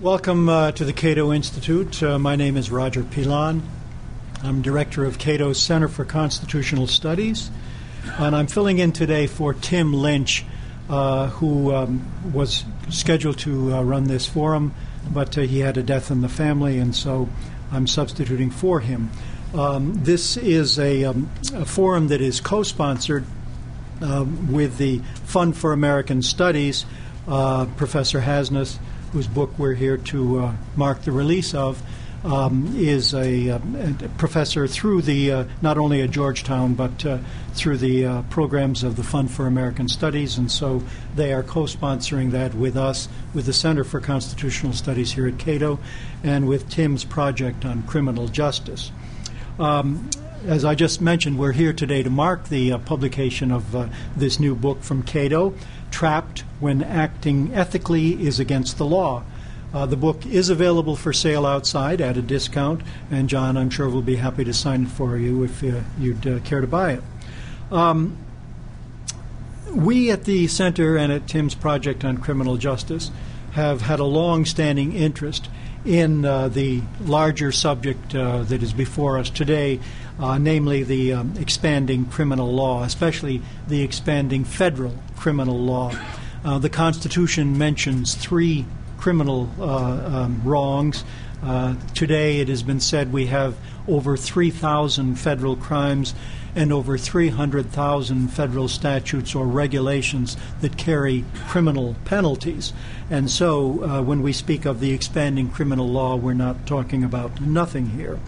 Welcome uh, to the Cato Institute. Uh, my name is Roger Pilon. I'm director of Cato's Center for Constitutional Studies, and I'm filling in today for Tim Lynch, uh, who um, was scheduled to uh, run this forum, but uh, he had a death in the family, and so I'm substituting for him. Um, this is a, um, a, forum that is co sponsored uh, with the Fund for American Studies, Professor Hasnas whose book we're here to uh, mark the release of, um, is a, a, professor through the uh, not only at Georgetown but uh, through the uh, programs of the Fund for American Studies, and so they are co-sponsoring that with us, with the Center for Constitutional Studies here at Cato, and with Tim's project on criminal justice. Um, as I just mentioned, we're here today to mark the uh, publication of uh, this new book from Cato trapped when acting ethically is against the law. Uh, the book is available for sale outside at a discount, and John, I'm sure, will be happy to sign it for you if uh, you'd uh, care to buy it. Um, we at the Center and at Tim's Project on Criminal Justice have had a long standing interest in uh, the larger subject uh, that is before us today, uh, namely the um, expanding criminal law, especially the expanding federal criminal law. Uh, the Constitution mentions three criminal uh, um, wrongs. Uh, today, it has been said we have over 3,000 federal crimes and over 300,000 federal statutes or regulations that carry criminal penalties. And so, uh, when we speak of the expanding criminal law, we're not talking about nothing here.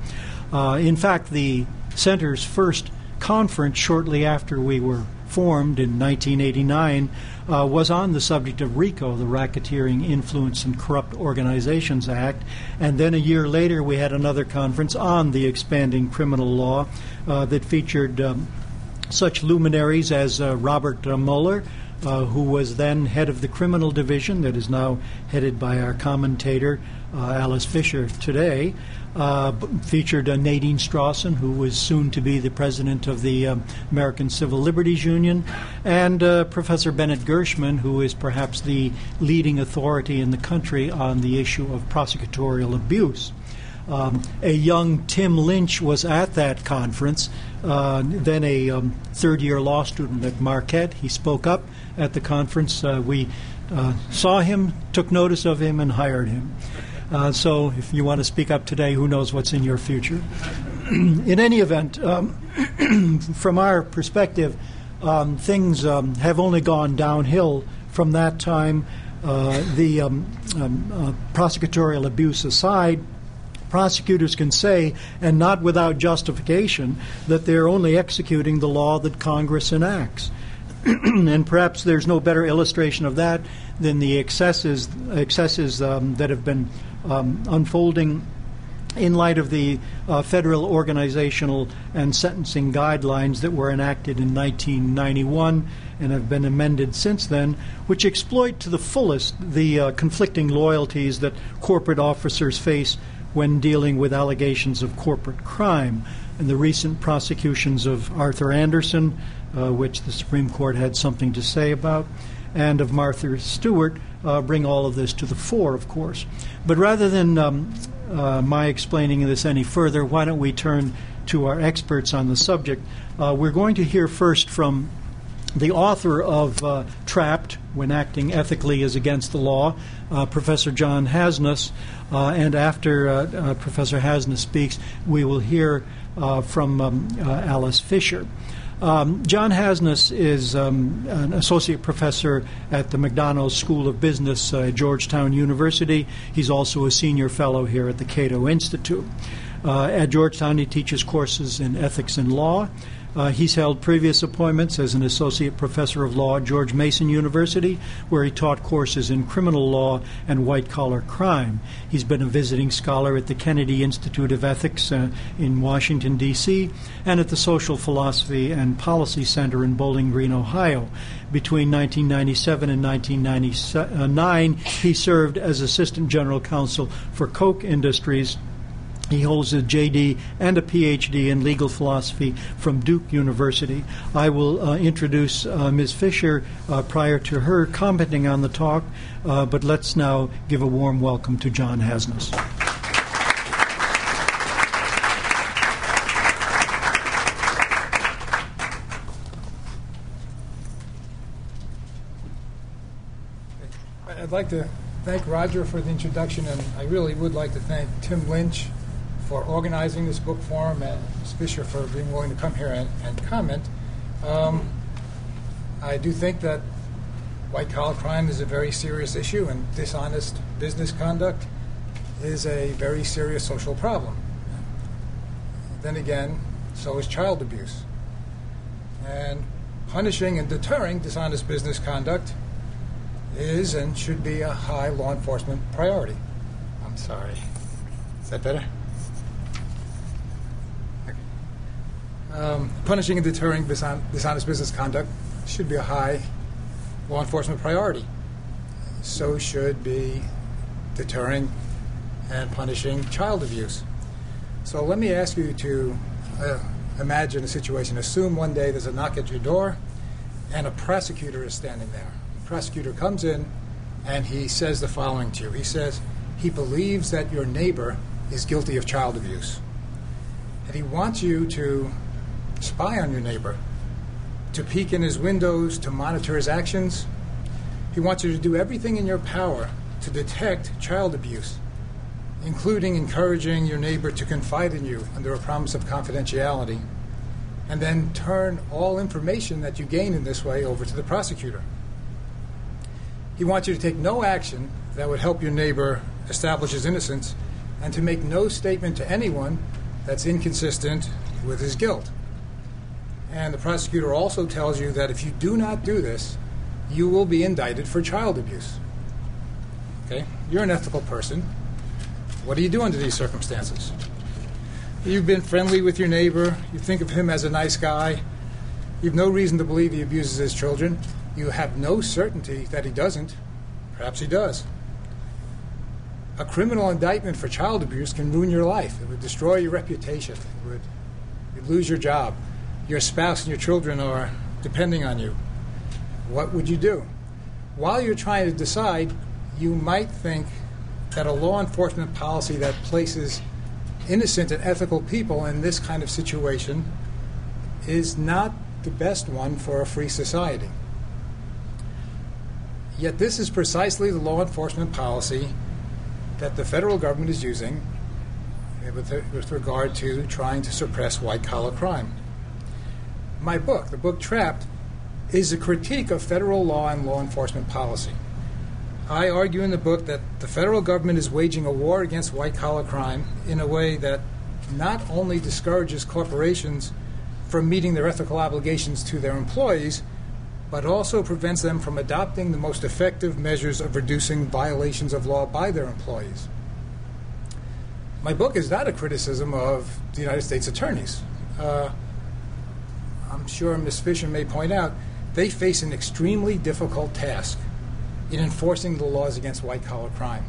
Uh, in fact, the Center's first conference shortly after we were formed in 1989 uh, was on the subject of RICO, the Racketeering, Influence, and Corrupt Organizations Act. And then a year later, we had another conference on the expanding criminal law uh, that featured um, such luminaries as uh, Robert uh, Mueller. Uh, who was then head of the criminal division that is now headed by our commentator, uh, Alice Fisher, today uh, featured uh, Nadine Strossen, who was soon to be the president of the um, American Civil Liberties Union, and uh, Professor Bennett Gershman, who is perhaps the leading authority in the country on the issue of prosecutorial abuse. Um, a young Tim Lynch was at that conference, uh, then a um, third year law student at Marquette. He spoke up at the conference. Uh, we uh, saw him, took notice of him, and hired him. Uh, so if you want to speak up today, who knows what's in your future? in any event, um, from our perspective, um, things um, have only gone downhill from that time. Uh, the um, um, uh, prosecutorial abuse aside, prosecutors can say, and not without justification, that they're only executing the law that Congress enacts. and perhaps there's no better illustration of that than the excesses excesses um, that have been um, unfolding in light of the uh, federal organizational and sentencing guidelines that were enacted in 1991 and have been amended since then, which exploit to the fullest the uh, conflicting loyalties that corporate officers face when dealing with allegations of corporate crime. And the recent prosecutions of Arthur Andersen, uh, which the Supreme Court had something to say about, and of Martha Stewart bring all of this to the fore, of course. But rather than um, uh, my explaining this any further, why don't we turn to our experts on the subject? Uh, we're going to hear first from the author of uh, Trapped When Acting Ethically is Against the Law, uh, Professor John Hasnas. Uh, and after uh, uh, Professor Hasnas speaks, we will hear uh, from um, Alice Fisher. Um, John Hasnas is um, an associate professor at the McDonough School of Business uh, at Georgetown University. He's also a senior fellow here at the Cato Institute. Uh, at Georgetown, he teaches courses in ethics and law. Uh, he's held previous appointments as an associate professor of law at George Mason University, where he taught courses in criminal law and white collar crime. He's been a visiting scholar at the Kennedy Institute of Ethics uh, in Washington, D.C., and at the Social Philosophy and Policy Center in Bowling Green, Ohio. Between 1997 and 1999, he served as assistant general counsel for Koch Industries He holds a JD and a PhD in legal philosophy from Duke University. I will uh, introduce uh, Ms. Fisher uh, prior to her commenting on the talk, uh, but let's now give a warm welcome to John Hasnas. I'd like to thank Roger for the introduction, and I really would like to thank Tim Lynch for organizing this book forum and Ms. Fisher for being willing to come here and, and comment. Um, I do think that white collar crime is a very serious issue, and dishonest business conduct is a very serious social problem. Then again, so is child abuse. And punishing and deterring dishonest business conduct is and should be a high law enforcement priority. I'm sorry. Is that better? Um, punishing and deterring dishonest business conduct should be a high law enforcement priority. So should be deterring and punishing child abuse. So let me ask you to uh, imagine a situation. Assume one day there's a knock at your door and a prosecutor is standing there The prosecutor comes in and he says the following to you. He says he believes that your neighbor is guilty of child abuse. And he wants you to spy on your neighbor, to peek in his windows, to monitor his actions. He wants you to do everything in your power to detect child abuse, including encouraging your neighbor to confide in you under a promise of confidentiality, and then turn all information that you gain in this way over to the prosecutor. He wants you to take no action that would help your neighbor establish his innocence and to make no statement to anyone that's inconsistent with his guilt. And the prosecutor also tells you that if you do not do this, you will be indicted for child abuse. Okay? You're an ethical person. What do you do under these circumstances? You've been friendly with your neighbor, you think of him as a nice guy, you've no reason to believe he abuses his children. You have no certainty that he doesn't. Perhaps he does. A criminal indictment for child abuse can ruin your life. It would destroy your reputation. It would you'd lose your job. Your spouse and your children are depending on you. What would you do? While you're trying to decide, you might think that a law enforcement policy that places innocent and ethical people in this kind of situation is not the best one for a free society. Yet this is precisely the law enforcement policy that the federal government is using with, with regard to trying to suppress white collar crime. My book, the book Trapped, is a critique of federal law and law enforcement policy. I argue in the book that the federal government is waging a war against white collar crime in a way that not only discourages corporations from meeting their ethical obligations to their employees, but also prevents them from adopting the most effective measures of reducing violations of law by their employees. My book is not a criticism of the United States attorneys. Uh, I'm sure Ms. Fisher may point out they face an extremely difficult task in enforcing the laws against white collar crime.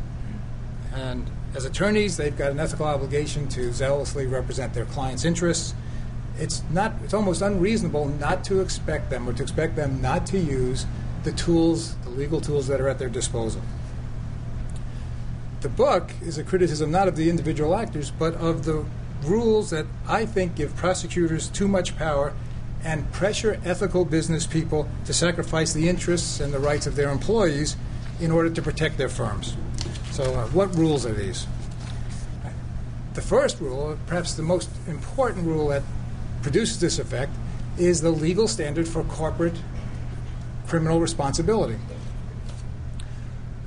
And as attorneys, they've got an ethical obligation to zealously represent their clients' interests it's not it's almost unreasonable not to expect them or to expect them not to use the tools, the legal tools that are at their disposal. The book is a criticism not of the individual actors, but of the rules that I think give prosecutors too much power and pressure ethical business people to sacrifice the interests and the rights of their employees in order to protect their firms. So, uh, what rules are these? The first rule, perhaps the most important rule that produces this effect is the legal standard for corporate criminal responsibility.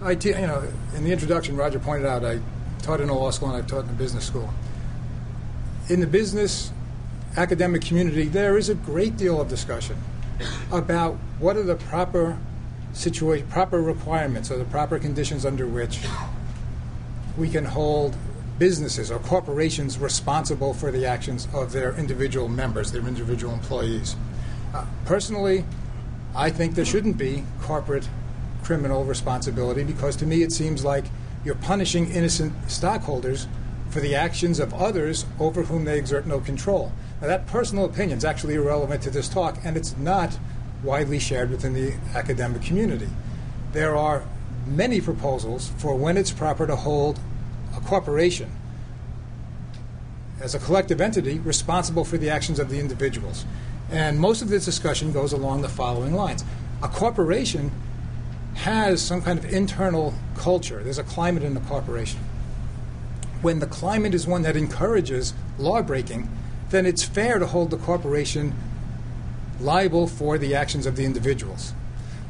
I, te- you know, in the introduction, Roger pointed out I taught in a law school and I've taught in a business school. In the business academic community, there is a great deal of discussion about what are the proper situation, proper requirements or the proper conditions under which we can hold businesses or corporations responsible for the actions of their individual members, their individual employees. Uh, personally, I think there shouldn't be corporate criminal responsibility because to me it seems like you're punishing innocent stockholders for the actions of others over whom they exert no control. Now, that personal opinion is actually irrelevant to this talk, and it's not widely shared within the academic community. There are many proposals for when it's proper to hold a corporation as a collective entity responsible for the actions of the individuals. And most of this discussion goes along the following lines. A corporation has some kind of internal culture, there's a climate in the corporation. When the climate is one that encourages lawbreaking, then it's fair to hold the corporation liable for the actions of the individuals.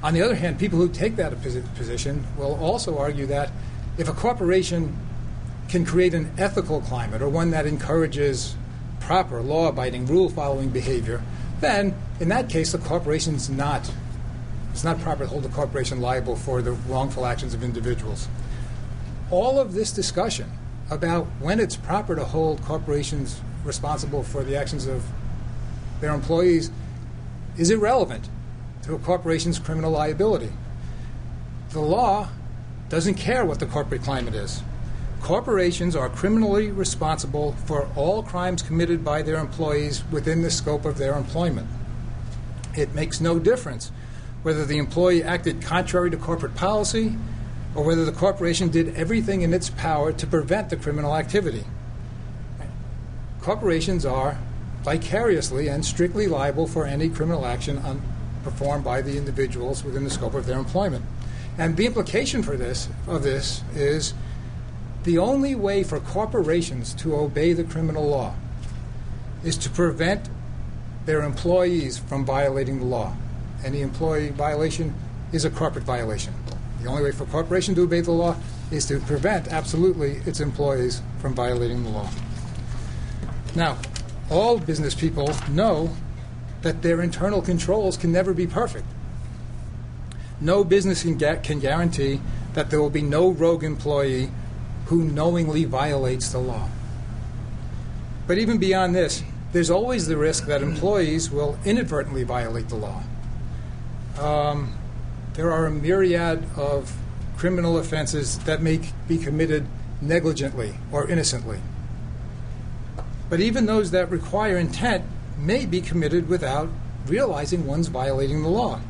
On the other hand, people who take that position will also argue that if a corporation can create an ethical climate or one that encourages proper law abiding, rule following behavior, then in that case the corporation is not it's not proper to hold the corporation liable for the wrongful actions of individuals. All of this discussion about when it's proper to hold corporations responsible for the actions of their employees is irrelevant to a corporation's criminal liability. The law doesn't care what the corporate climate is. Corporations are criminally responsible for all crimes committed by their employees within the scope of their employment. It makes no difference whether the employee acted contrary to corporate policy or whether the corporation did everything in its power to prevent the criminal activity. Corporations are vicariously and strictly liable for any criminal action on, performed by the individuals within the scope of their employment. And the implication for this of this is the only way for corporations to obey the criminal law is to prevent their employees from violating the law. Any employee violation is a corporate violation. The only way for a corporation to obey the law is to prevent absolutely its employees from violating the law. Now, all business people know that their internal controls can never be perfect. No business can, get, can guarantee that there will be no rogue employee who knowingly violates the law. But even beyond this, there's always the risk that employees will inadvertently violate the law. Um, there are a myriad of criminal offenses that may be committed negligently or innocently. But even those that require intent may be committed without realizing one's violating the law.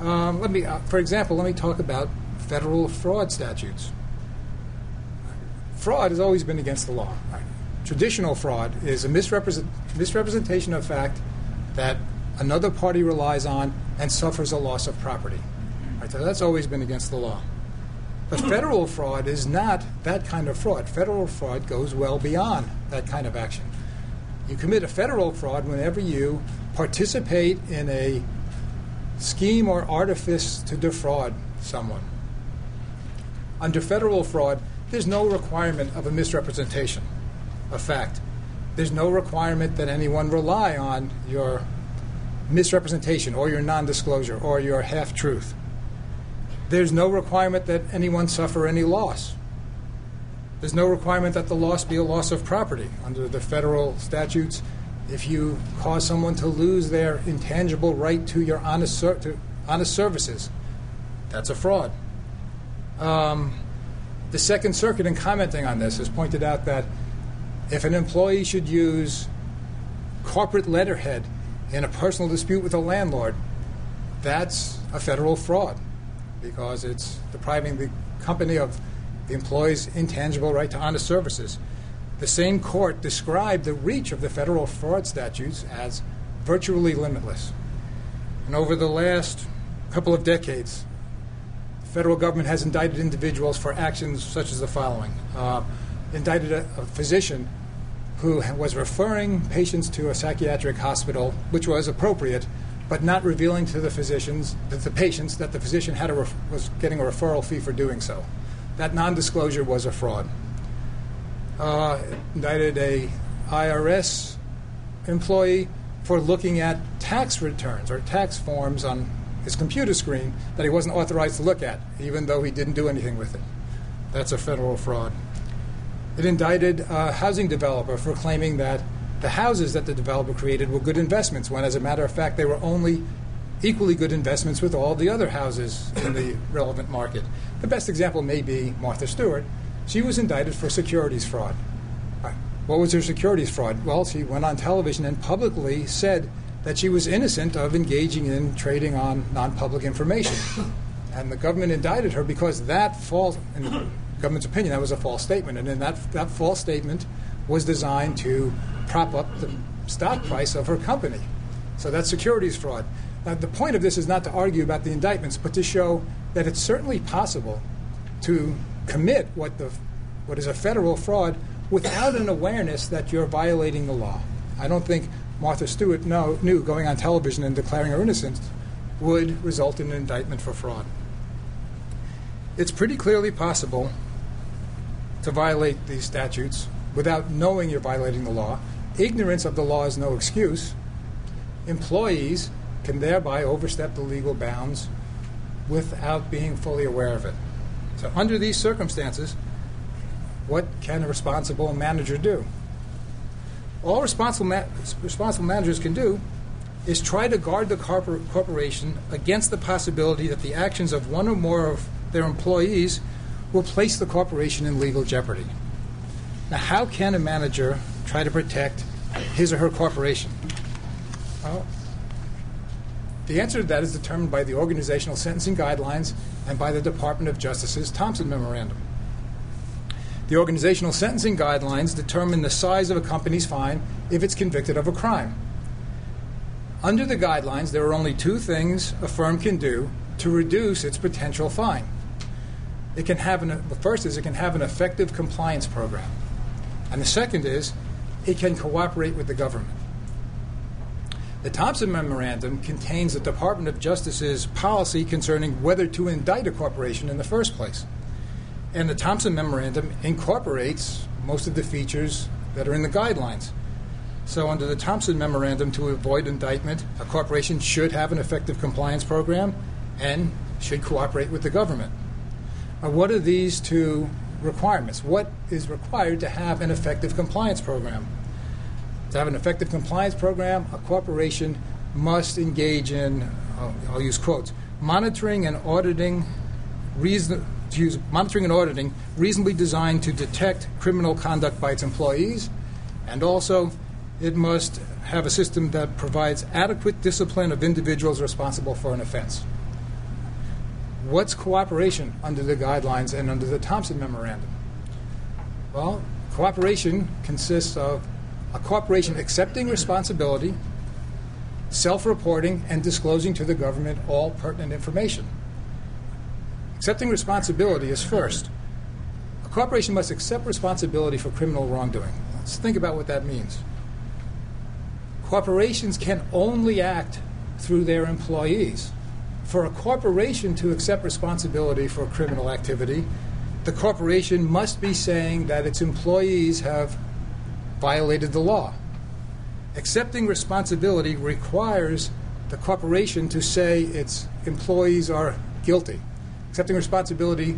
Um, let me, uh, for example, let me talk about federal fraud statutes. Fraud has always been against the law. Traditional fraud is a misrepresent, misrepresentation of fact that another party relies on and suffers a loss of property. Right? So that's always been against the law. But federal fraud is not that kind of fraud. Federal fraud goes well beyond that kind of action. You commit a federal fraud whenever you participate in a scheme or artifice to defraud someone. Under federal fraud, there's no requirement of a misrepresentation of fact. There's no requirement that anyone rely on your misrepresentation or your non disclosure or your half truth. There's no requirement that anyone suffer any loss. There's no requirement that the loss be a loss of property. Under the federal statutes, if you cause someone to lose their intangible right to your honest, ser- to honest services, that's a fraud. Um, the Second Circuit, in commenting on this, has pointed out that if an employee should use corporate letterhead in a personal dispute with a landlord, that's a federal fraud because it's depriving the company of the employee's intangible right to honest services. The same court described the reach of the federal fraud statutes as virtually limitless. And over the last couple of decades, the federal government has indicted individuals for actions such as the following uh, indicted a, a physician who was referring patients to a psychiatric hospital, which was appropriate, but not revealing to the physicians, that the patients, that the physician had a ref- was getting a referral fee for doing so. That non-disclosure was a fraud. Uh, indicted a IRS employee for looking at tax returns or tax forms on his computer screen that he wasn't authorized to look at, even though he didn't do anything with it. That's a federal fraud. It indicted a housing developer for claiming that the houses that the developer created were good investments, when, as a matter of fact, they were only equally good investments with all the other houses in the relevant market. The best example may be Martha Stewart She was indicted for securities fraud. Uh, what was her securities fraud? Well, she went on television and publicly said that she was innocent of engaging in trading on non public information. And the government indicted her because that false, government's opinion, that was a false statement. And then that, that false statement was designed to prop up the stock price of her company. So that's securities fraud. Now, the point of this is not to argue about the indictments, but to show that it's certainly possible to commit what, the, what is a federal fraud without an awareness that you're violating the law. I don't think Martha Stewart know, knew going on television and declaring her innocence would result in an indictment for fraud. It's pretty clearly possible to violate these statutes without knowing you're violating the law. Ignorance of the law is no excuse. Employees can thereby overstep the legal bounds without being fully aware of it. So, under these circumstances, what can a responsible manager do? All responsible, ma- responsible managers can do is try to guard the corpor- corporation against the possibility that the actions of one or more of their employees will place the corporation in legal jeopardy. Now, how can a manager try to protect his or her corporation? Well, the answer to that is determined by the organizational sentencing guidelines and by the Department of Justice's Thompson Memorandum. The organizational sentencing guidelines determine the size of a company's fine if it's convicted of a crime. Under the guidelines, there are only two things a firm can do to reduce its potential fine. It can have an, the first is it can have an effective compliance program. And the second is it can cooperate with the government. The Thompson Memorandum contains the Department of Justice's policy concerning whether to indict a corporation in the first place. And the Thompson Memorandum incorporates most of the features that are in the guidelines. So, under the Thompson Memorandum, to avoid indictment, a corporation should have an effective compliance program and should cooperate with the government. Now, what are these two requirements? What is required to have an effective compliance program? To have an effective compliance program, a corporation must engage in, I'll, I'll use quotes, monitoring and auditing reason, to use monitoring and auditing reasonably designed to detect criminal conduct by its employees, and also it must have a system that provides adequate discipline of individuals responsible for an offense. What's cooperation under the guidelines and under the Thompson Memorandum? Well, cooperation consists of a corporation accepting responsibility, self reporting, and disclosing to the government all pertinent information. Accepting responsibility is first. A corporation must accept responsibility for criminal wrongdoing. Let's think about what that means. Corporations can only act through their employees. For a corporation to accept responsibility for criminal activity, the corporation must be saying that its employees have violated the law. Accepting responsibility requires the corporation to say its employees are guilty. Accepting responsibility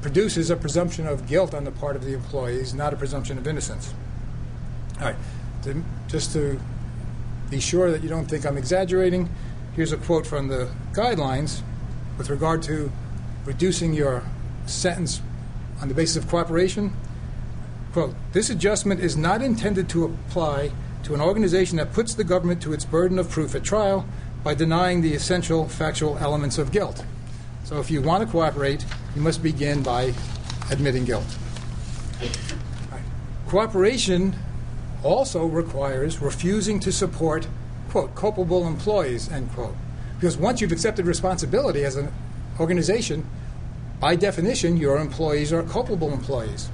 produces a presumption of guilt on the part of the employees, not a presumption of innocence. All right, to, just to be sure that you don't think I'm exaggerating, here's a quote from the guidelines with regard to reducing your sentence on the basis of cooperation. Quote, this adjustment is not intended to apply to an organization that puts the government to its burden of proof at trial by denying the essential factual elements of guilt. So if you want to cooperate, you must begin by admitting guilt. Cooperation also requires refusing to support, quote, culpable employees, end quote. Because once you've accepted responsibility as an organization, by definition, your employees are culpable employees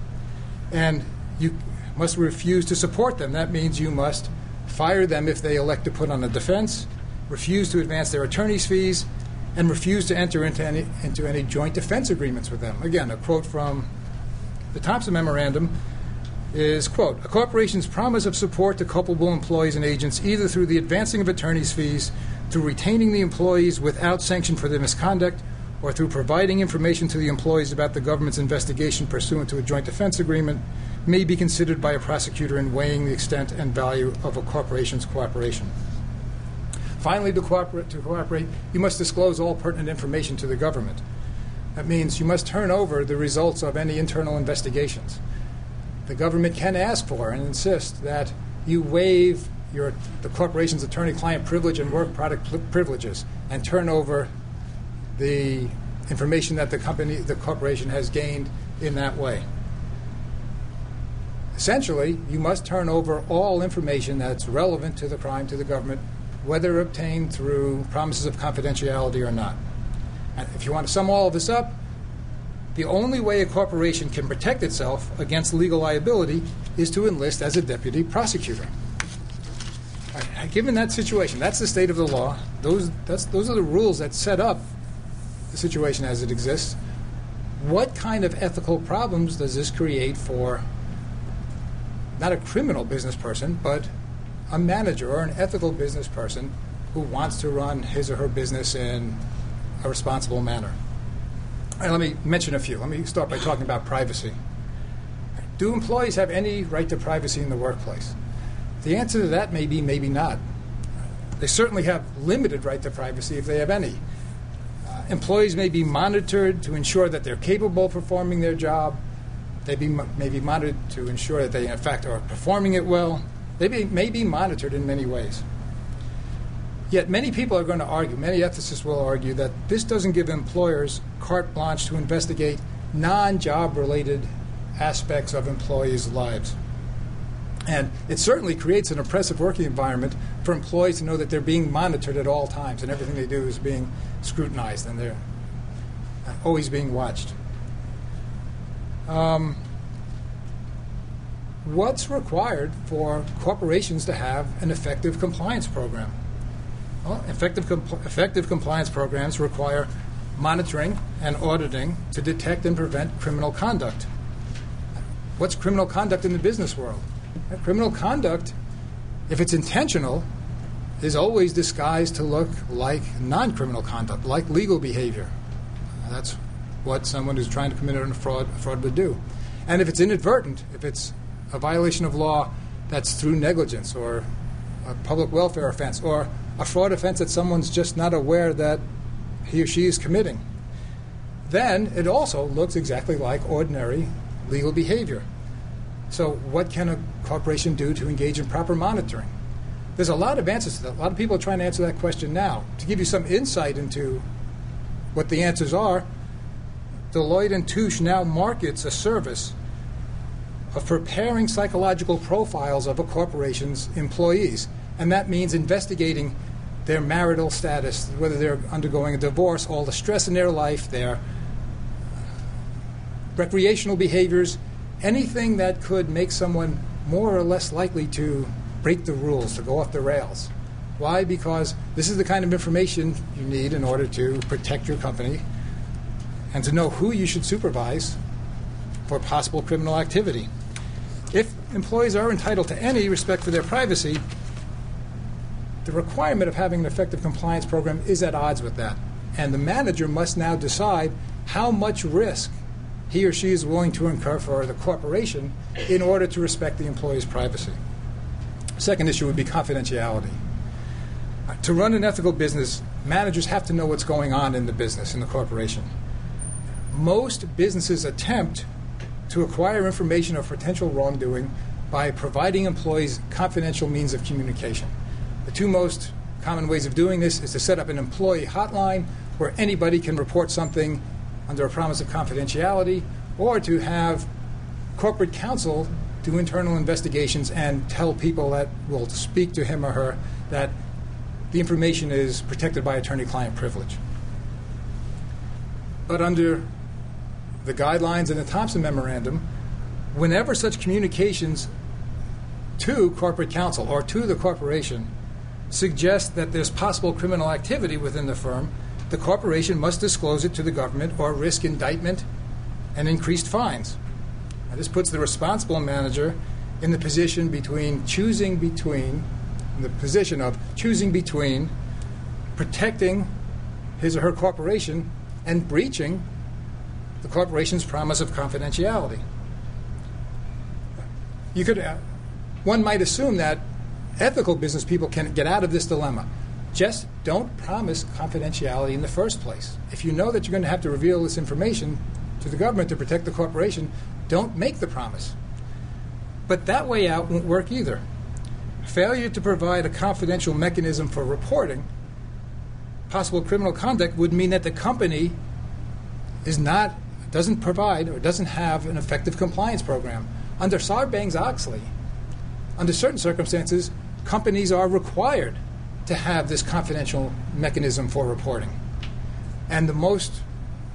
and you must refuse to support them. That means you must fire them if they elect to put on a defense, refuse to advance their attorney's fees, and refuse to enter into any, into any joint defense agreements with them. Again, a quote from the Thompson Memorandum is quote a corporation's promise of support to culpable employees and agents either through the advancing of attorney's fees through retaining the employees without sanction for their misconduct or through providing information to the employees about the government's investigation pursuant to a joint defense agreement may be considered by a prosecutor in weighing the extent and value of a corporation's cooperation. Finally, to cooperate, to cooperate, you must disclose all pertinent information to the government. That means you must turn over the results of any internal investigations. The government can ask for and insist that you waive your, the corporation's attorney client privilege and work product privileges and turn over the information that the company, the corporation has gained in that way. Essentially, you must turn over all information that's relevant to the crime to the government, whether obtained through promises of confidentiality or not. And if you want to sum all of this up, the only way a corporation can protect itself against legal liability is to enlist as a deputy prosecutor. Right, given that situation, that's the state of the law. Those, those are the rules that set up the situation as it exists. What kind of ethical problems does this create for not a criminal business person, but a manager or an ethical business person who wants to run his or her business in a responsible manner. And let me mention a few. Let me start by talking about privacy. Do employees have any right to privacy in the workplace? The answer to that may be maybe not. They certainly have limited right to privacy if they have any. Uh, employees may be monitored to ensure that they're capable of performing their job they be, may be monitored to ensure that they, in fact, are performing it well. They be, may be monitored in many ways. Yet many people are going to argue, many ethicists will argue, that this doesn't give employers carte blanche to investigate non job related aspects of employees' lives. And it certainly creates an oppressive working environment for employees to know that they're being monitored at all times and everything they do is being scrutinized and they're always being watched. Um, what's required for corporations to have an effective compliance program? Well, effective, effective compliance programs require monitoring and auditing to detect and prevent criminal conduct. What's criminal conduct in the business world? Criminal conduct, if it's intentional, is always disguised to look like non criminal conduct, like legal behavior. That's what someone who's trying to commit a fraud, fraud would do. And if it's inadvertent, if it's a violation of law that's through negligence or a public welfare offense or a fraud offense that someone's just not aware that he or she is committing, then it also looks exactly like ordinary legal behavior. So, what can a corporation do to engage in proper monitoring? There's a lot of answers to that. A lot of people are trying to answer that question now. To give you some insight into what the answers are, Deloitte and Touche now markets a service of preparing psychological profiles of a corporation's employees. And that means investigating their marital status, whether they're undergoing a divorce, all the stress in their life, their recreational behaviors, anything that could make someone more or less likely to break the rules, to go off the rails. Why? Because this is the kind of information you need in order to protect your company and to know who you should supervise for possible criminal activity. If employees are entitled to any respect for their privacy, the requirement of having an effective compliance program is at odds with that. And the manager must now decide how much risk he or she is willing to incur for the corporation in order to respect the employee's privacy. Second issue would be confidentiality. To run an ethical business, managers have to know what's going on in the business, in the corporation most businesses attempt to acquire information of potential wrongdoing by providing employees confidential means of communication. The two most common ways of doing this is to set up an employee hotline where anybody can report something under a promise of confidentiality, or to have corporate counsel do internal investigations and tell people that will speak to him or her that the information is protected by attorney client privilege. But under the guidelines in the Thompson Memorandum, whenever such communications to corporate counsel or to the corporation suggest that there's possible criminal activity within the firm, the corporation must disclose it to the government or risk indictment and increased fines. Now, this puts the responsible manager in the position between choosing between the position of choosing between protecting his or her corporation and breaching the corporation's promise of confidentiality. You could, uh, one might assume that ethical business people can get out of this dilemma. just don't promise confidentiality in the first place. If you know that you're going to have to reveal this information to the government to protect the corporation, don't make the promise. But that way out won't work either. Failure to provide a confidential mechanism for reporting possible criminal conduct would mean that the company is not doesn't provide or doesn't have an effective compliance program. Under Sarbanes-Oxley, under certain circumstances, companies are required to have this confidential mechanism for reporting. And the most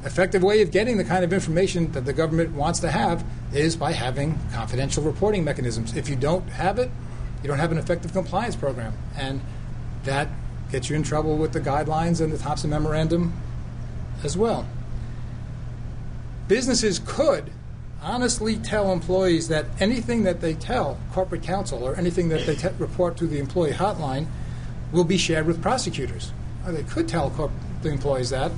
effective way of getting the kind of information that the government wants to have is by having confidential reporting mechanisms. If you don't have it, you don't have an effective compliance program. And that gets you in trouble with the guidelines and the Thompson Memorandum as well. Businesses could honestly tell employees that anything that they tell corporate counsel or anything that they te- report to the employee hotline will be shared with prosecutors. Or they could tell corp- the employees that,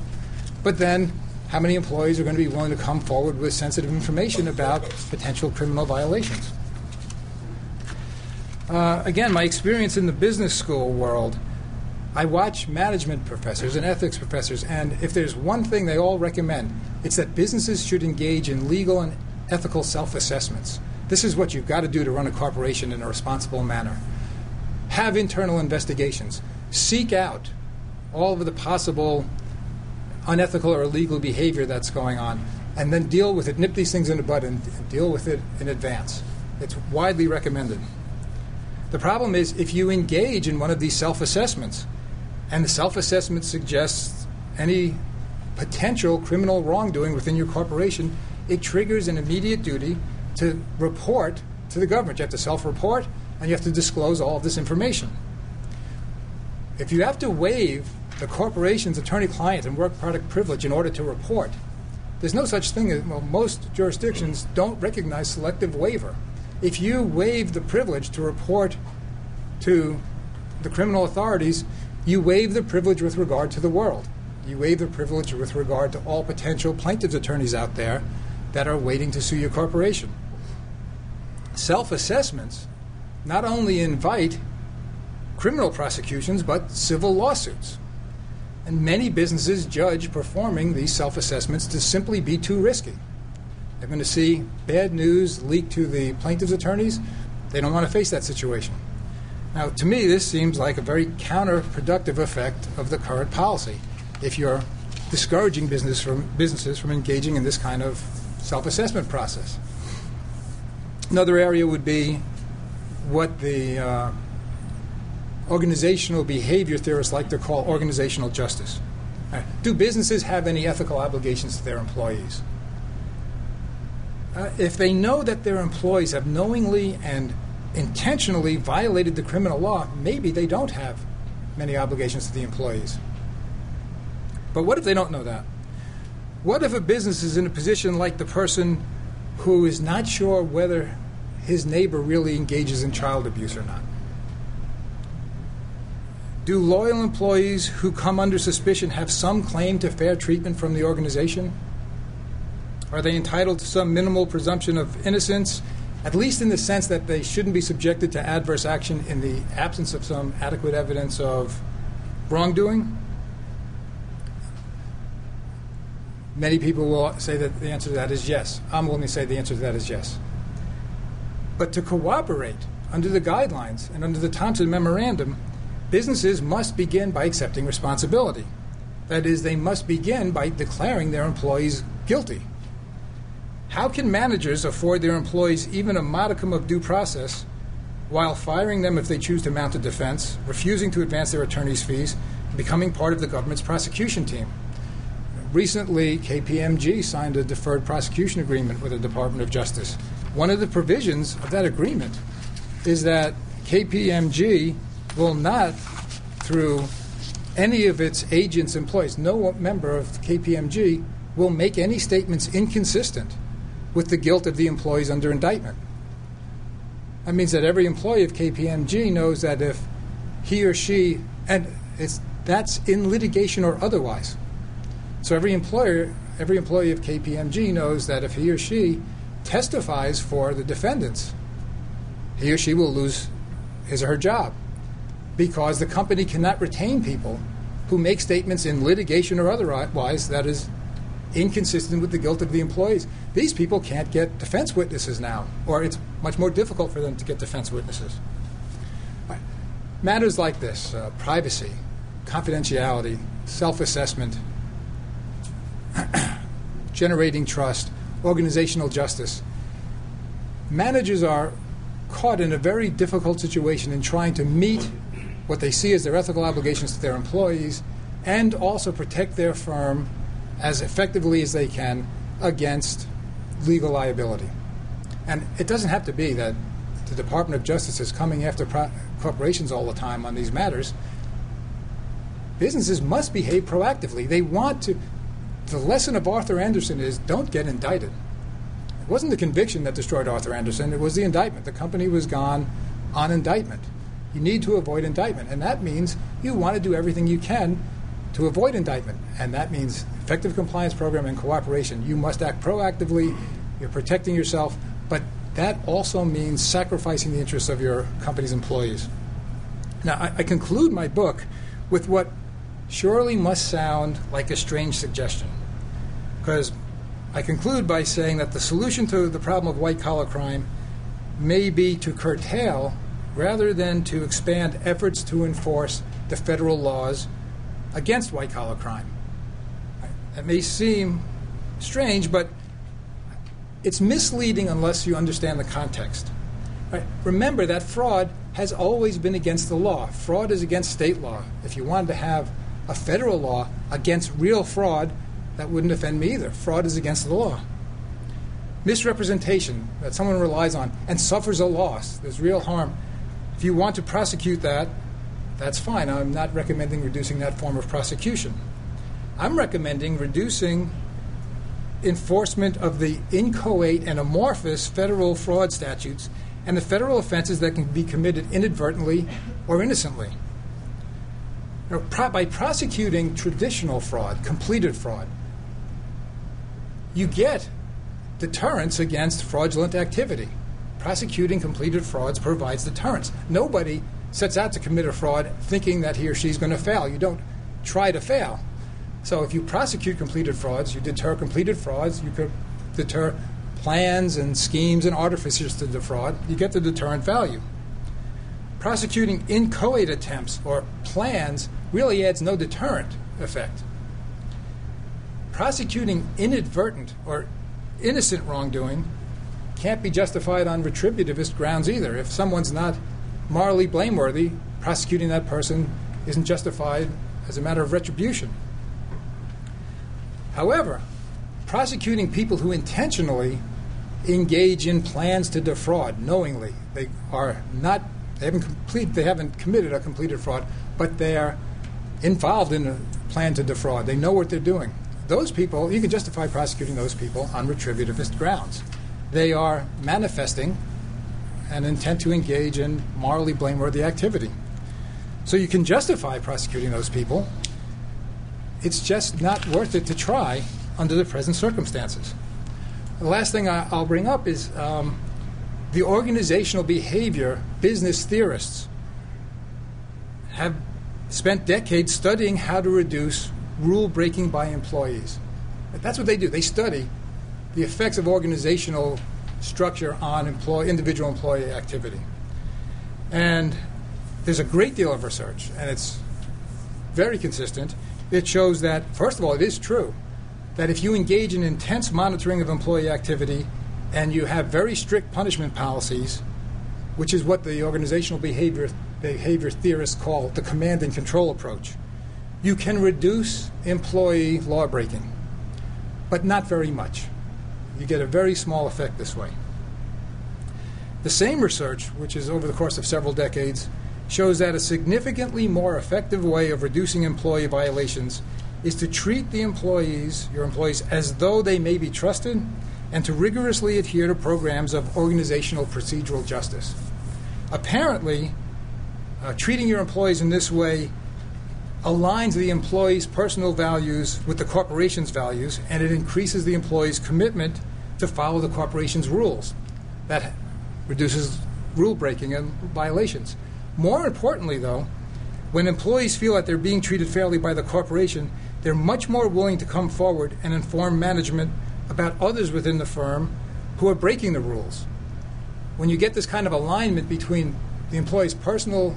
but then how many employees are going to be willing to come forward with sensitive information about potential criminal violations? Uh, again, my experience in the business school world, I watch management professors and ethics professors, and if there's one thing they all recommend, it's that businesses should engage in legal and ethical self assessments. This is what you've got to do to run a corporation in a responsible manner. Have internal investigations. Seek out all of the possible unethical or illegal behavior that's going on, and then deal with it. Nip these things in the bud and, deal with it in advance. It's widely recommended. The problem is if you engage in one of these self assessments, and the self assessment suggests any potential criminal wrongdoing within your corporation, it triggers an immediate duty to report to the government. You have to self report and you have to disclose all of this information. If you have to waive the corporation's attorney client and work product privilege in order to report, there's no such thing as, well, most jurisdictions don't recognize selective waiver if you waive the privilege to report to the criminal authorities, you waive the privilege with regard to the world. You waive the privilege with regard to all potential plaintiff's attorneys out there that are waiting to sue your corporation. Self assessments not only invite criminal prosecutions, but civil lawsuits. And many businesses judge performing these self assessments to simply be too risky. They're going to see bad news leaked to the plaintiff's attorneys. They don't want to face that situation. Now, to me, this seems like a very counterproductive effect of the current policy. If you're discouraging business from, businesses from engaging in this kind of self assessment process. Another area would be what the uh, organizational behavior theorists like to call organizational justice. Right. Do businesses have any ethical obligations to their employees? uh, if they know that their employees have knowingly and intentionally violated the criminal law, maybe they don't have many obligations to the employees. But what if they don't know that? What if a business is in a position like the person who is not sure whether his neighbor really engages in child abuse or not? Do loyal employees who come under suspicion have some claim to fair treatment from the organization? Are they entitled to some minimal presumption of innocence, at least in the sense that they shouldn't be subjected to adverse action in the absence of some adequate evidence of wrongdoing? Many people will say that the answer to that is yes. I'm willing to say the answer to that is yes. But to cooperate under the guidelines and under the Thompson Memorandum, businesses must begin by accepting responsibility. That is, they must begin by declaring their employees guilty. How can managers afford their employees even a modicum of due process while firing them if they choose to mount a defense, refusing to advance their attorney's fees, and becoming part of the government's prosecution team? Recently, KPMG signed a deferred prosecution agreement with the Department of Justice. One of the provisions of that agreement is that KPMG will not, through any of its agents' employees, no member of KPMG will make any statements inconsistent with the guilt of the employees under indictment. That means that every employee of KPMG knows that if he or she, and it's, that's in litigation or otherwise. So every employer, every employee of KPMG knows that if he or she testifies for the defendants, he or she will lose his or her job. because the company cannot retain people who make statements in litigation or otherwise that is inconsistent with the guilt of the employees. These people can't get defense witnesses now, or it's much more difficult for them to get defense witnesses. Matters like this uh, privacy, confidentiality, self assessment, generating trust, organizational justice. Managers are caught in a very difficult situation in trying to meet what they see as their ethical obligations to their employees and also protect their firm as effectively as they can against legal liability. And it doesn't have to be that the Department of Justice is coming after pro- corporations all the time on these matters. Businesses must behave proactively. They want to. The lesson of Arthur Andersen is don't get indicted. It wasn't the conviction that destroyed Arthur Andersen, it was the indictment. The company was gone on indictment. You need to avoid indictment, and that means you want to do everything you can to avoid indictment, and that means effective compliance program and cooperation. You must act proactively, you're protecting yourself, but that also means sacrificing the interests of your company's employees. Now, I, I conclude my book with what surely must sound like a strange suggestion, because I conclude by saying that the solution to the problem of white collar crime may be to curtail rather than to expand efforts to enforce the federal laws against white collar crime. That may seem strange, but it's misleading unless you understand the context. Right? Remember that fraud has always been against the law. Fraud is against state law. If you wanted to have a federal law against real fraud, that wouldn't offend me either. Fraud is against the law. Misrepresentation that someone relies on and suffers a loss, there's real harm. If you want to prosecute that, that's fine. I'm not recommending reducing that form of prosecution. I'm recommending reducing enforcement of the inchoate and amorphous federal fraud statutes and the federal offenses that can be committed inadvertently or innocently. Now, by prosecuting traditional fraud, completed fraud, you get deterrence against fraudulent activity. Prosecuting completed frauds provides deterrence. Nobody sets out to commit a fraud thinking that he or she is going to fail. You don't try to fail. So if you prosecute completed frauds, you deter completed frauds, you could deter plans and schemes and artifices to defraud, you get the deterrent value. Prosecuting inchoate attempts or plans really adds no deterrent effect. Prosecuting inadvertent or innocent wrongdoing can't be justified on retributivist grounds either. If someone's not morally blameworthy, prosecuting that person isn't justified as a matter of retribution. However, prosecuting people who intentionally engage in plans to defraud knowingly, they are not they haven't complete they haven't committed a completed fraud, but they are involved in a plan to defraud. They know what they're doing. Those people, you can justify prosecuting those people on retributivist grounds. They are manifesting an intent to engage in morally blameworthy activity. So you can justify prosecuting those people. It's just not worth it to try under the present circumstances. The last thing I, will bring up is um, the organizational behavior business theorists have spent decades studying how to reduce rule breaking by employees. That's what they do. They study the effects of organizational structure on employee, individual employee activity. And there's a great deal of research, and it's very consistent. It shows that, first of all, it is true that if you engage in intense monitoring of employee activity and you have very strict punishment policies, which is what the organizational behavior, behavior theorists call the command and control approach, you can reduce employee law breaking, but not very much. You get a very small effect this way. The same research, which is over the course of several decades, shows that a significantly more effective way of reducing employee violations is to treat the employees, your employees, as though they may be trusted and to rigorously adhere to programs of organizational procedural justice. Apparently, uh, treating your employees in this way aligns the employee's personal values with the corporation's values, and it increases the employee's commitment to follow the corporation's rules. That reduces rule breaking and violations. More importantly, though, When employees feel that they're being treated fairly by the corporation, they're much more willing to come forward and inform management about others within the firm who are breaking the rules. When you get this kind of alignment between the employee's personal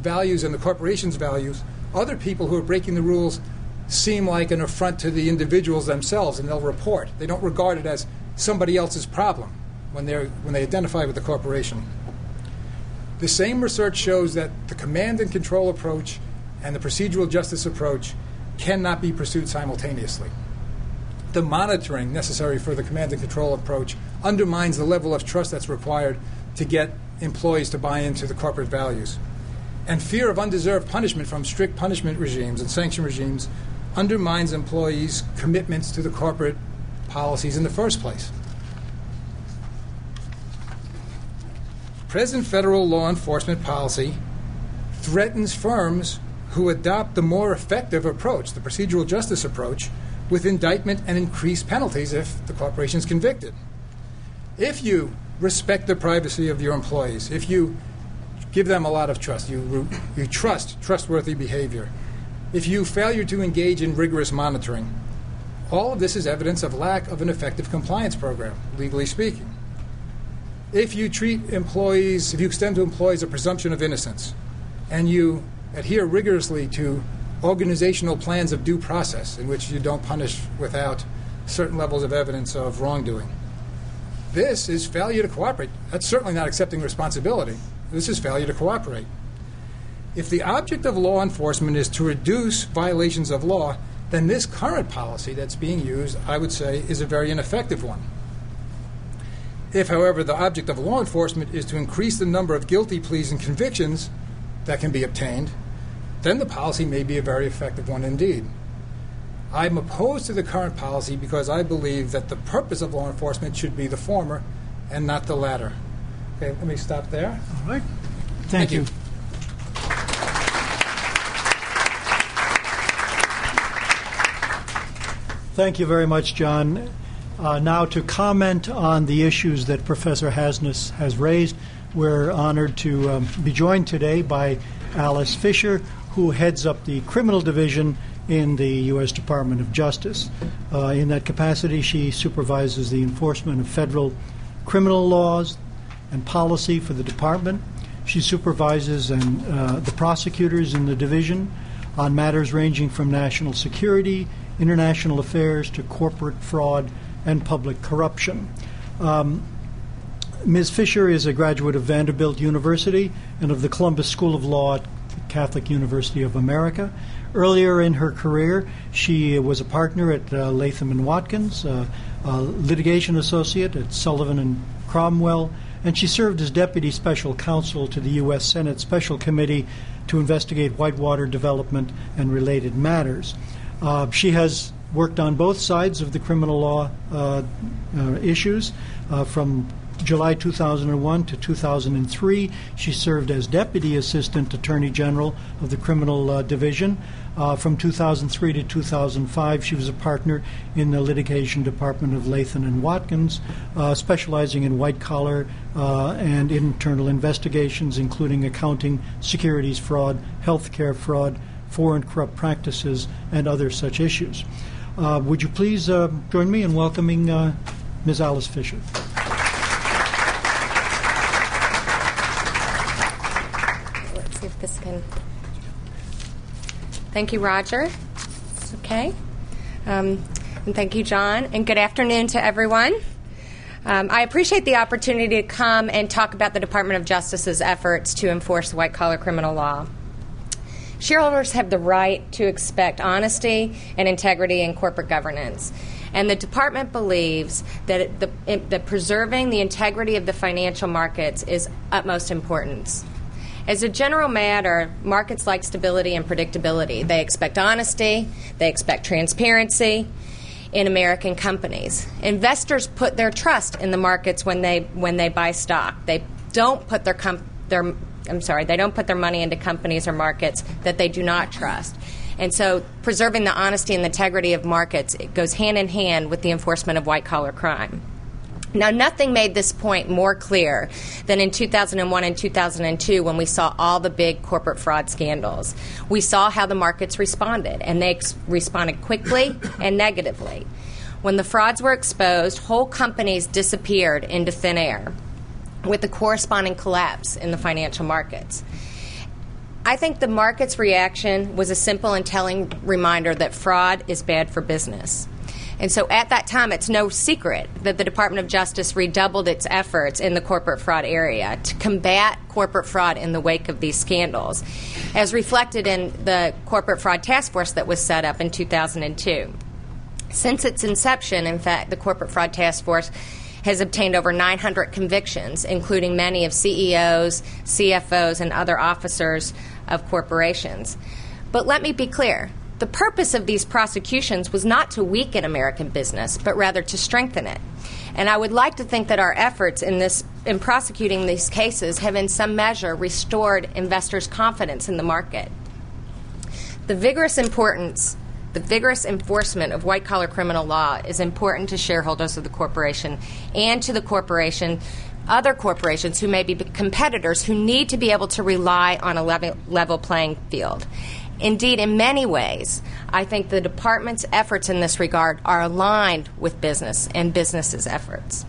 values and the corporation's values, other people who are breaking the rules seem like an affront to the individuals themselves and they'll report. They don't regard it as somebody else's problem when, they're, when they identify with the corporation. The same research shows that the command and control approach and the procedural justice approach cannot be pursued simultaneously. The monitoring necessary for the command and control approach undermines the level of trust that's required to get employees to buy into the corporate values. And fear of undeserved punishment from strict punishment regimes and sanction regimes undermines employees' commitments to the corporate policies in the first place. Present federal law enforcement policy threatens firms who adopt the more effective approach, the procedural justice approach, with indictment and increased penalties if the corporation is convicted. If you respect the privacy of your employees, if you give them a lot of trust, you, you trust trustworthy behavior, if you failure to engage in rigorous monitoring, all of this is evidence of lack of an effective compliance program, legally speaking. If you treat employees, if you extend to employees a presumption of innocence, and you adhere rigorously to organizational plans of due process in which you don't punish without certain levels of evidence of wrongdoing. This is failure to cooperate. That's certainly not accepting responsibility. This is failure to cooperate. If the object of law enforcement is to reduce violations of law, then this current policy that's being used, I would say, is a very ineffective one. If, however, the object of law enforcement is to increase the number of guilty pleas and convictions that can be obtained, then the policy may be a very effective one indeed. I'm opposed to the current policy because I believe that the purpose of law enforcement should be the former and not the latter. Okay, let me stop there. All right. Thank, Thank you. you. Thank you very much, John. Uh, now, to comment on the issues that Professor Hasnas has raised, we're honored to um, be joined today by Alice Fisher, who heads up the criminal division in the U.S. Department of Justice. Uh, in that capacity, she supervises the enforcement of federal criminal laws and policy for the department. She supervises and, uh, the prosecutors in the division on matters ranging from national security, international affairs, to corporate fraud and public corruption. Um, Ms. Fisher is a graduate of Vanderbilt University and of the Columbus School of Law at Catholic University of America. Earlier in her career, she was a partner at uh, Latham and Watkins, uh, a litigation associate at Sullivan and Cromwell, and she served as deputy special counsel to the U.S. Senate Special Committee to investigate whitewater development and related matters. Uh, she has worked on both sides of the criminal law uh, uh, issues uh, from July 2001 to 2003. She served as Deputy Assistant Attorney General of the Criminal uh, Division. Uh, from 2003 to 2005, she was a partner in the litigation department of Latham and Watkins, uh, specializing in white collar uh, and internal investigations, including accounting, securities fraud, healthcare fraud, foreign corrupt practices, and other such issues. Uh, would you please uh, join me in welcoming uh, Ms. Alice Fisher? Let's see if this can. Thank you, Roger. Okay. Um, and thank you, John. And good afternoon to everyone. Um, I appreciate the opportunity to come and talk about the Department of Justice's efforts to enforce white collar criminal law. Shareholders have the right to expect honesty and integrity in corporate governance. And the department believes that, the, that preserving the integrity of the financial markets is utmost importance. As a general matter, markets like stability and predictability. They expect honesty, they expect transparency in American companies. Investors put their trust in the markets when they when they buy stock. They don't put their com- their I'm sorry, they don't put their money into companies or markets that they do not trust. And so preserving the honesty and integrity of markets goes hand in hand with the enforcement of white collar crime. Now, nothing made this point more clear than in 2001 and 2002 when we saw all the big corporate fraud scandals. We saw how the markets responded, and they ex- responded quickly and negatively. When the frauds were exposed, whole companies disappeared into thin air with the corresponding collapse in the financial markets. I think the market's reaction was a simple and telling reminder that fraud is bad for business. And so at that time, it's no secret that the Department of Justice redoubled its efforts in the corporate fraud area to combat corporate fraud in the wake of these scandals, as reflected in the Corporate Fraud Task Force that was set up in 2002. Since its inception, in fact, the Corporate Fraud Task Force has obtained over 900 convictions, including many of CEOs, CFOs, and other officers of corporations. But let me be clear the purpose of these prosecutions was not to weaken American business, but rather to strengthen it. And I would like to think that our efforts in this in prosecuting these cases have in some measure restored investors' confidence in the market. The vigorous importance the vigorous enforcement of white collar criminal law is important to shareholders of the corporation and to the corporation other corporations who may be competitors who need to be able to rely on a level, level playing field. Indeed, in many ways, I think the department's efforts in this regard are aligned with business and business's efforts.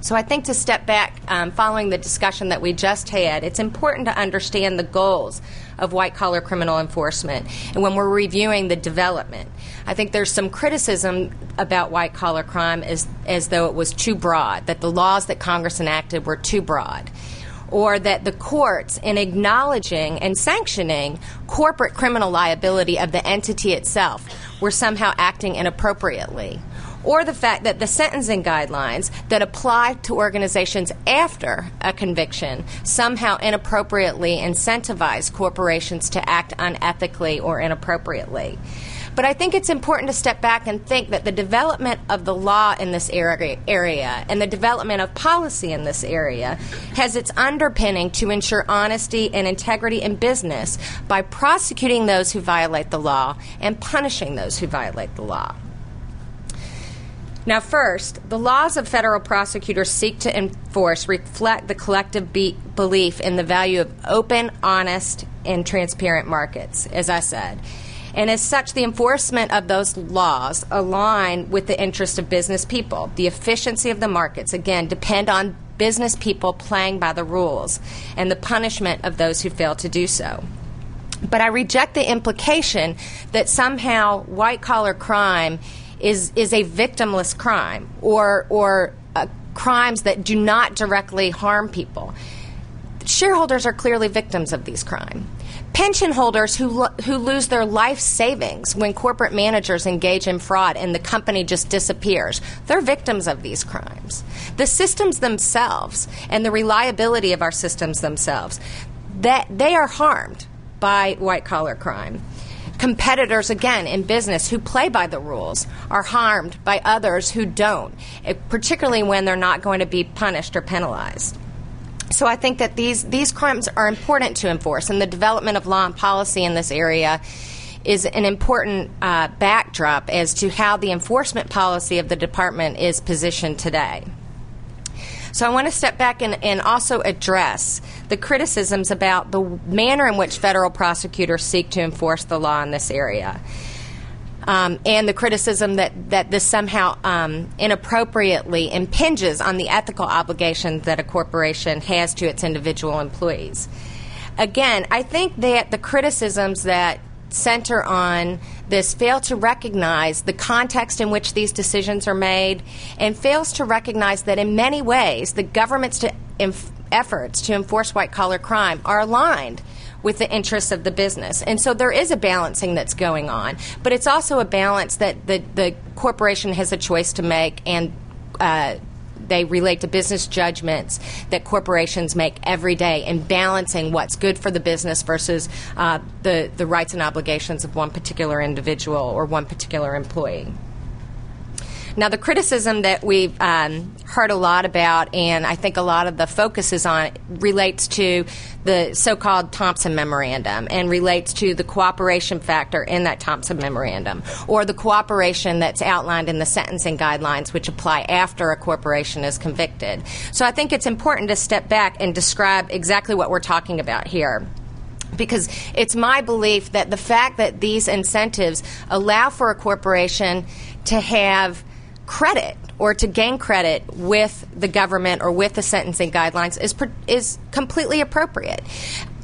So I think to step back, um, following the discussion that we just had, it's important to understand the goals of white collar criminal enforcement. And when we're reviewing the development, I think there's some criticism about white collar crime as, as though it was too broad, that the laws that Congress enacted were too broad or that the courts, in acknowledging and sanctioning corporate criminal liability of the entity itself, were somehow acting inappropriately or the fact that the sentencing guidelines that apply to organizations after a conviction somehow inappropriately incentivize corporations to act unethically or inappropriately. But I think it's important to step back and think that the development of the law in this area, area and the development of policy in this area has its underpinning to ensure honesty and integrity in business by prosecuting those who violate the law and punishing those who violate the law. Now, first, the laws of federal prosecutors seek to enforce reflect the collective be- belief in the value of open, honest, and transparent markets, as I said. And as such, the enforcement of those laws align with the interest of business people. The efficiency of the markets, again, depend on business people playing by the rules and the punishment of those who fail to do so. But I reject the implication that somehow white collar crime is is a victimless crime or or uh, crimes that do not directly harm people. Shareholders are clearly victims of these crimes. Pension holders who, lo- who lose their life savings when corporate managers engage in fraud and the company just disappears, they're victims of these crimes. The systems themselves and the reliability of our systems themselves, that they are harmed by white collar crime competitors, again, in business who play by the rules are harmed by others who don't, eh, particularly when they're not going to be punished or penalized. So I think that these, these crimes are important to enforce, and the development of law and policy in this area is an important uh, backdrop as to how the enforcement policy of the department is positioned today. So I want to step back and, and also address the criticisms about the manner in which federal prosecutors seek to enforce the law in this area. Um, and the criticism that, that this somehow um, inappropriately impinges on the ethical obligations that a corporation has to its individual employees. Again, I think that the criticisms that center on this fail to recognize the context in which these decisions are made and fails to recognize that in many ways the government's to inf- efforts to enforce white collar crime are aligned with the interests of the business. And so there is a balancing that's going on, but it's also a balance that the, the corporation has a choice to make and uh, they relate to business judgments that corporations make every day in balancing what's good for the business versus uh, the, the rights and obligations of one particular individual or one particular employee. Now, the criticism that we've um, heard a lot about, and I think a lot of the focus is on, relates to the so called Thompson Memorandum and relates to the cooperation factor in that Thompson Memorandum or the cooperation that's outlined in the sentencing guidelines, which apply after a corporation is convicted. So I think it's important to step back and describe exactly what we're talking about here because it's my belief that the fact that these incentives allow for a corporation to have credit or to gain credit with the government or with the sentencing guidelines is is completely appropriate.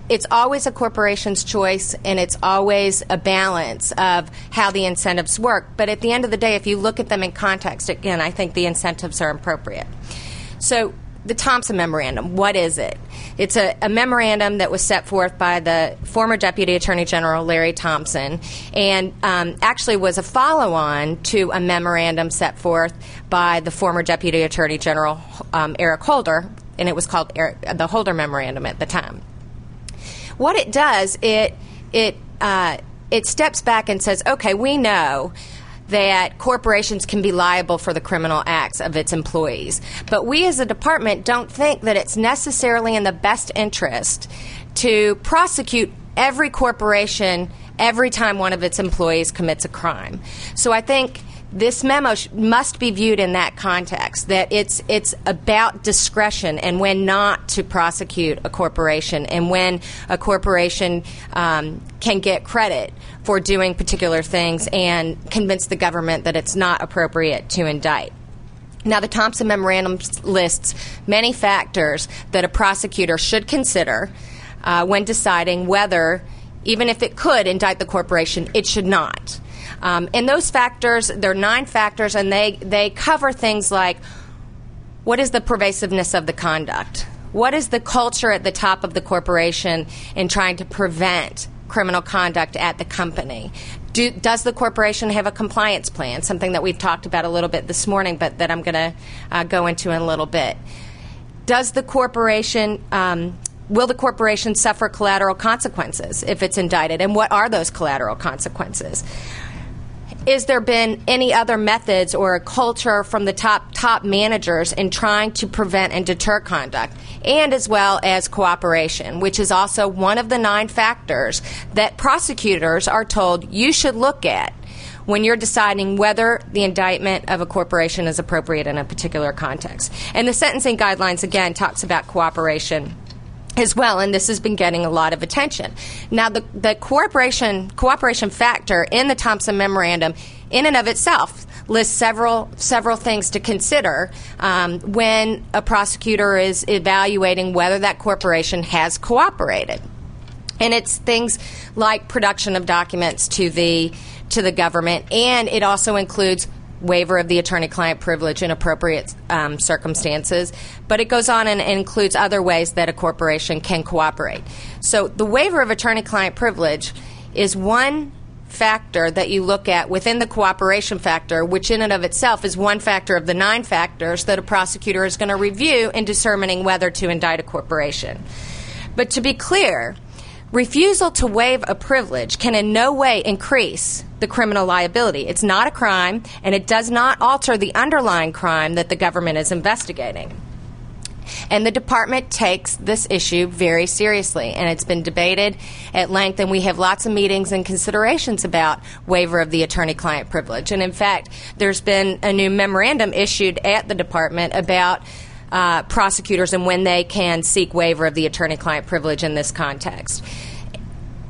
It's always a corporation's choice, and it's always a balance of how the incentives work. But at the end of the day, if you look at them in context, again, I think the incentives are appropriate. So the Thompson Memorandum, what is it? It's a, a, memorandum that was set forth by the former Deputy Attorney General Larry Thompson and um, actually was a follow on to a memorandum set forth by the former Deputy Attorney General um, Eric Holder, and it was called Eric, the Holder Memorandum at the time. What it does, it, it, uh, it steps back and says, okay, we know that corporations can be liable for the criminal acts of its employees. But we as a department don't think that it's necessarily in the best interest to prosecute every corporation every time one of its employees commits a crime. So I think this memo sh- must be viewed in that context that it's it's about discretion and when not to prosecute a corporation and when a corporation um, can get credit for doing particular things and convince the government that it's not appropriate to indict. Now, the Thompson Memorandum lists many factors that a prosecutor should consider uh, when deciding whether, even if it could indict the corporation, it should not. Um, and those factors, there are nine factors, and they, they cover things like what is the pervasiveness of the conduct? What is the culture at the top of the corporation in trying to prevent criminal conduct at the company? Do, does the corporation have a compliance plan? Something that we've talked about a little bit this morning, but that I'm going to uh, go into in a little bit. Does the corporation um, will the corporation suffer collateral consequences if it's indicted? And what are those collateral consequences? Is there been any other methods or a culture from the top top managers in trying to prevent and deter conduct? And as well as cooperation which is also one of the nine factors that prosecutors are told you should look at when you're deciding whether the indictment of a corporation is appropriate in a particular context. And the sentencing guidelines again talks about cooperation as well, and this has been getting a lot of attention. Now, the, the cooperation cooperation factor in the Thompson Memorandum, in and of itself, lists several several things to consider um, when a prosecutor is evaluating whether that corporation has cooperated, and it's things like production of documents to the to the government, and it also includes waiver of the attorney client privilege in appropriate um, circumstances, but it goes on and, includes other ways that a corporation can cooperate. So the waiver of attorney client privilege is one factor that you look at within the cooperation factor, which in and of itself is one factor of the nine factors that a prosecutor is going to review in determining whether to indict a corporation. But to be clear, refusal to waive a privilege can in no way increase the criminal liability. It's not a crime, and it does not alter the underlying crime that the government is investigating. And the department takes this issue very seriously, and it's been debated at length, and we have lots of meetings and considerations about waiver of the attorney client privilege. And in fact, there's been a new memorandum issued at the department about uh, prosecutors and when they can seek waiver of the attorney client privilege in this context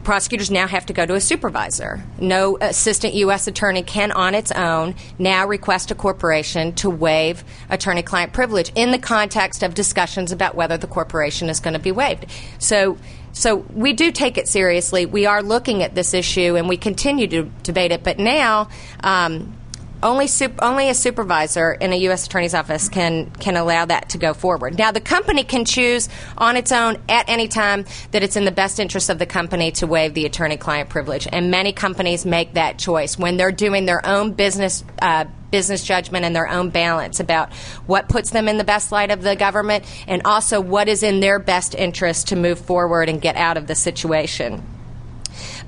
prosecutors now have to go to a supervisor. No assistant U.S. attorney can, on its own, now request a corporation to waive attorney client privilege in the context of discussions about whether the corporation is going to be waived. So, so we do take it seriously. We are looking at this issue and we continue to debate it, but now, um, only, only a supervisor in a U.S. Attorney's Office can, can allow that to go forward. Now, the company can choose on its own at any time that it's in the best interest of the company to waive the attorney client privilege. And many companies make that choice when they're doing their own business. Uh, business judgment and their own balance about what puts them in the best light of the government and also what is in their best interest to move forward and get out of the situation.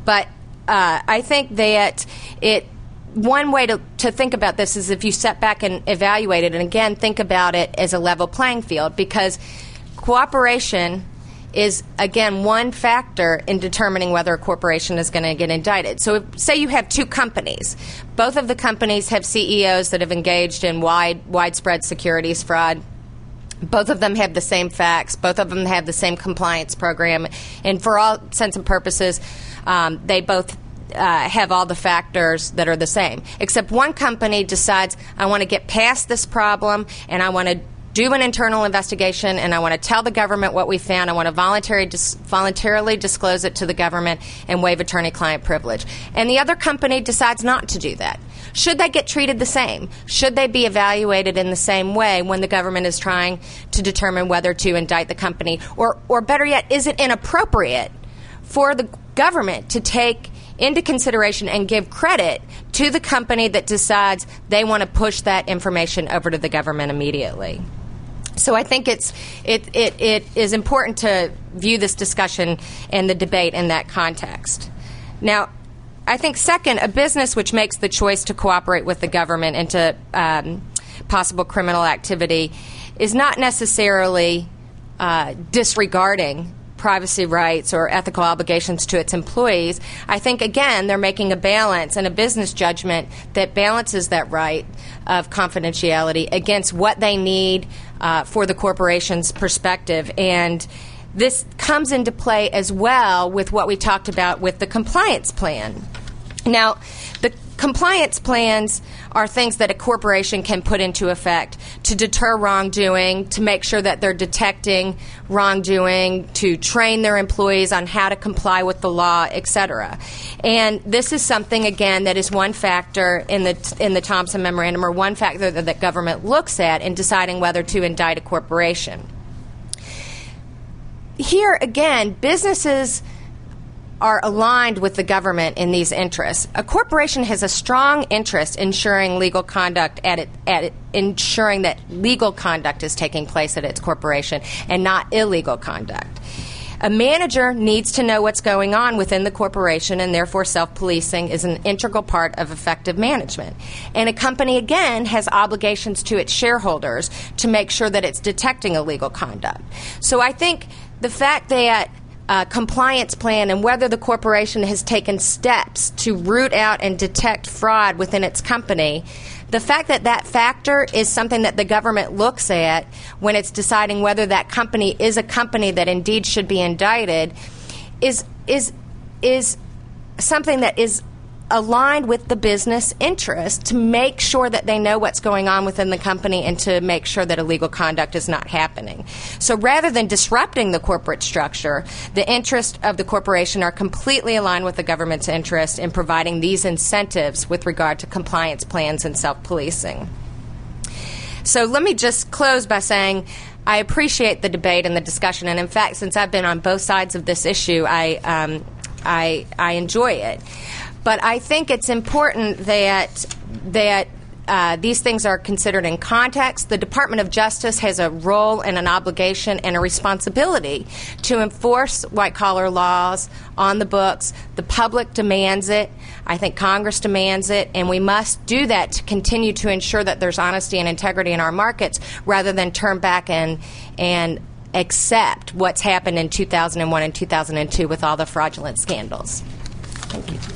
But uh, I think that it one way to, to think about this is if you step back and evaluate it, and again, think about it as a level playing field, because cooperation is again one factor in determining whether a corporation is going to get indicted. So, if, say you have two companies, both of the companies have CEOs that have engaged in wide widespread securities fraud. Both of them have the same facts. Both of them have the same compliance program, and for all sense and purposes, um, they both uh, have all the factors that are the same. Except one company decides, I want to get past this problem and I want to do an internal investigation and I want to tell the government what we found. I want to voluntary dis- voluntarily disclose it to the government and waive attorney client privilege. And the other company decides not to do that. Should they get treated the same? Should they be evaluated in the same way when the government is trying to determine whether to indict the company? Or, or better yet, is it inappropriate for the government to take into consideration and give credit to the company that decides they want to push that information over to the government immediately. So I think it's it, it, it is important to view this discussion and the debate in that context. Now, I think second, a business which makes the choice to cooperate with the government into um, possible criminal activity is not necessarily uh, disregarding privacy rights or ethical obligations to its employees. I think, again, they're making a balance and a business judgment that balances that right of confidentiality against what they need uh, for the corporation's perspective. And this comes into play as well with what we talked about with the compliance plan. Now, the compliance plans are things that a corporation can put into effect to deter wrongdoing, to make sure that they're detecting wrongdoing, to train their employees on how to comply with the law, etc. And this is something again that is one factor in the in the Thompson memorandum or one factor that the government looks at in deciding whether to indict a corporation. Here again, businesses are aligned with the government in these interests. A corporation has a strong interest in ensuring legal conduct at it, at it, ensuring that legal conduct is taking place at its corporation and not illegal conduct. A manager needs to know what's going on within the corporation, and therefore self policing is an integral part of effective management. And a company, again, has obligations to its shareholders to make sure that it's detecting illegal conduct. So I think the fact that uh, compliance plan and whether the corporation has taken steps to root out and detect fraud within its company, the fact that that factor is something that the government looks at when it's deciding whether that company is a company that indeed should be indicted is is is something that is aligned with the business interest to make sure that they know what's going on within the company and to make sure that illegal conduct is not happening. So rather than disrupting the corporate structure, the interests of the corporation are completely aligned with the government's interest in providing these incentives with regard to compliance plans and self policing. So let me just close by saying I appreciate the debate and the discussion, and in fact, since I've been on both sides of this issue, I um, I, I enjoy it. But I think it's important that that uh, these things are considered in context. The Department of Justice has a role and an obligation and a responsibility to enforce white collar laws on the books. The public demands it. I think Congress demands it, and we must do that to continue to ensure that there's honesty and integrity in our markets rather than turn back and and accept what's happened in 2001 and 2002 with all the fraudulent scandals. Thank you.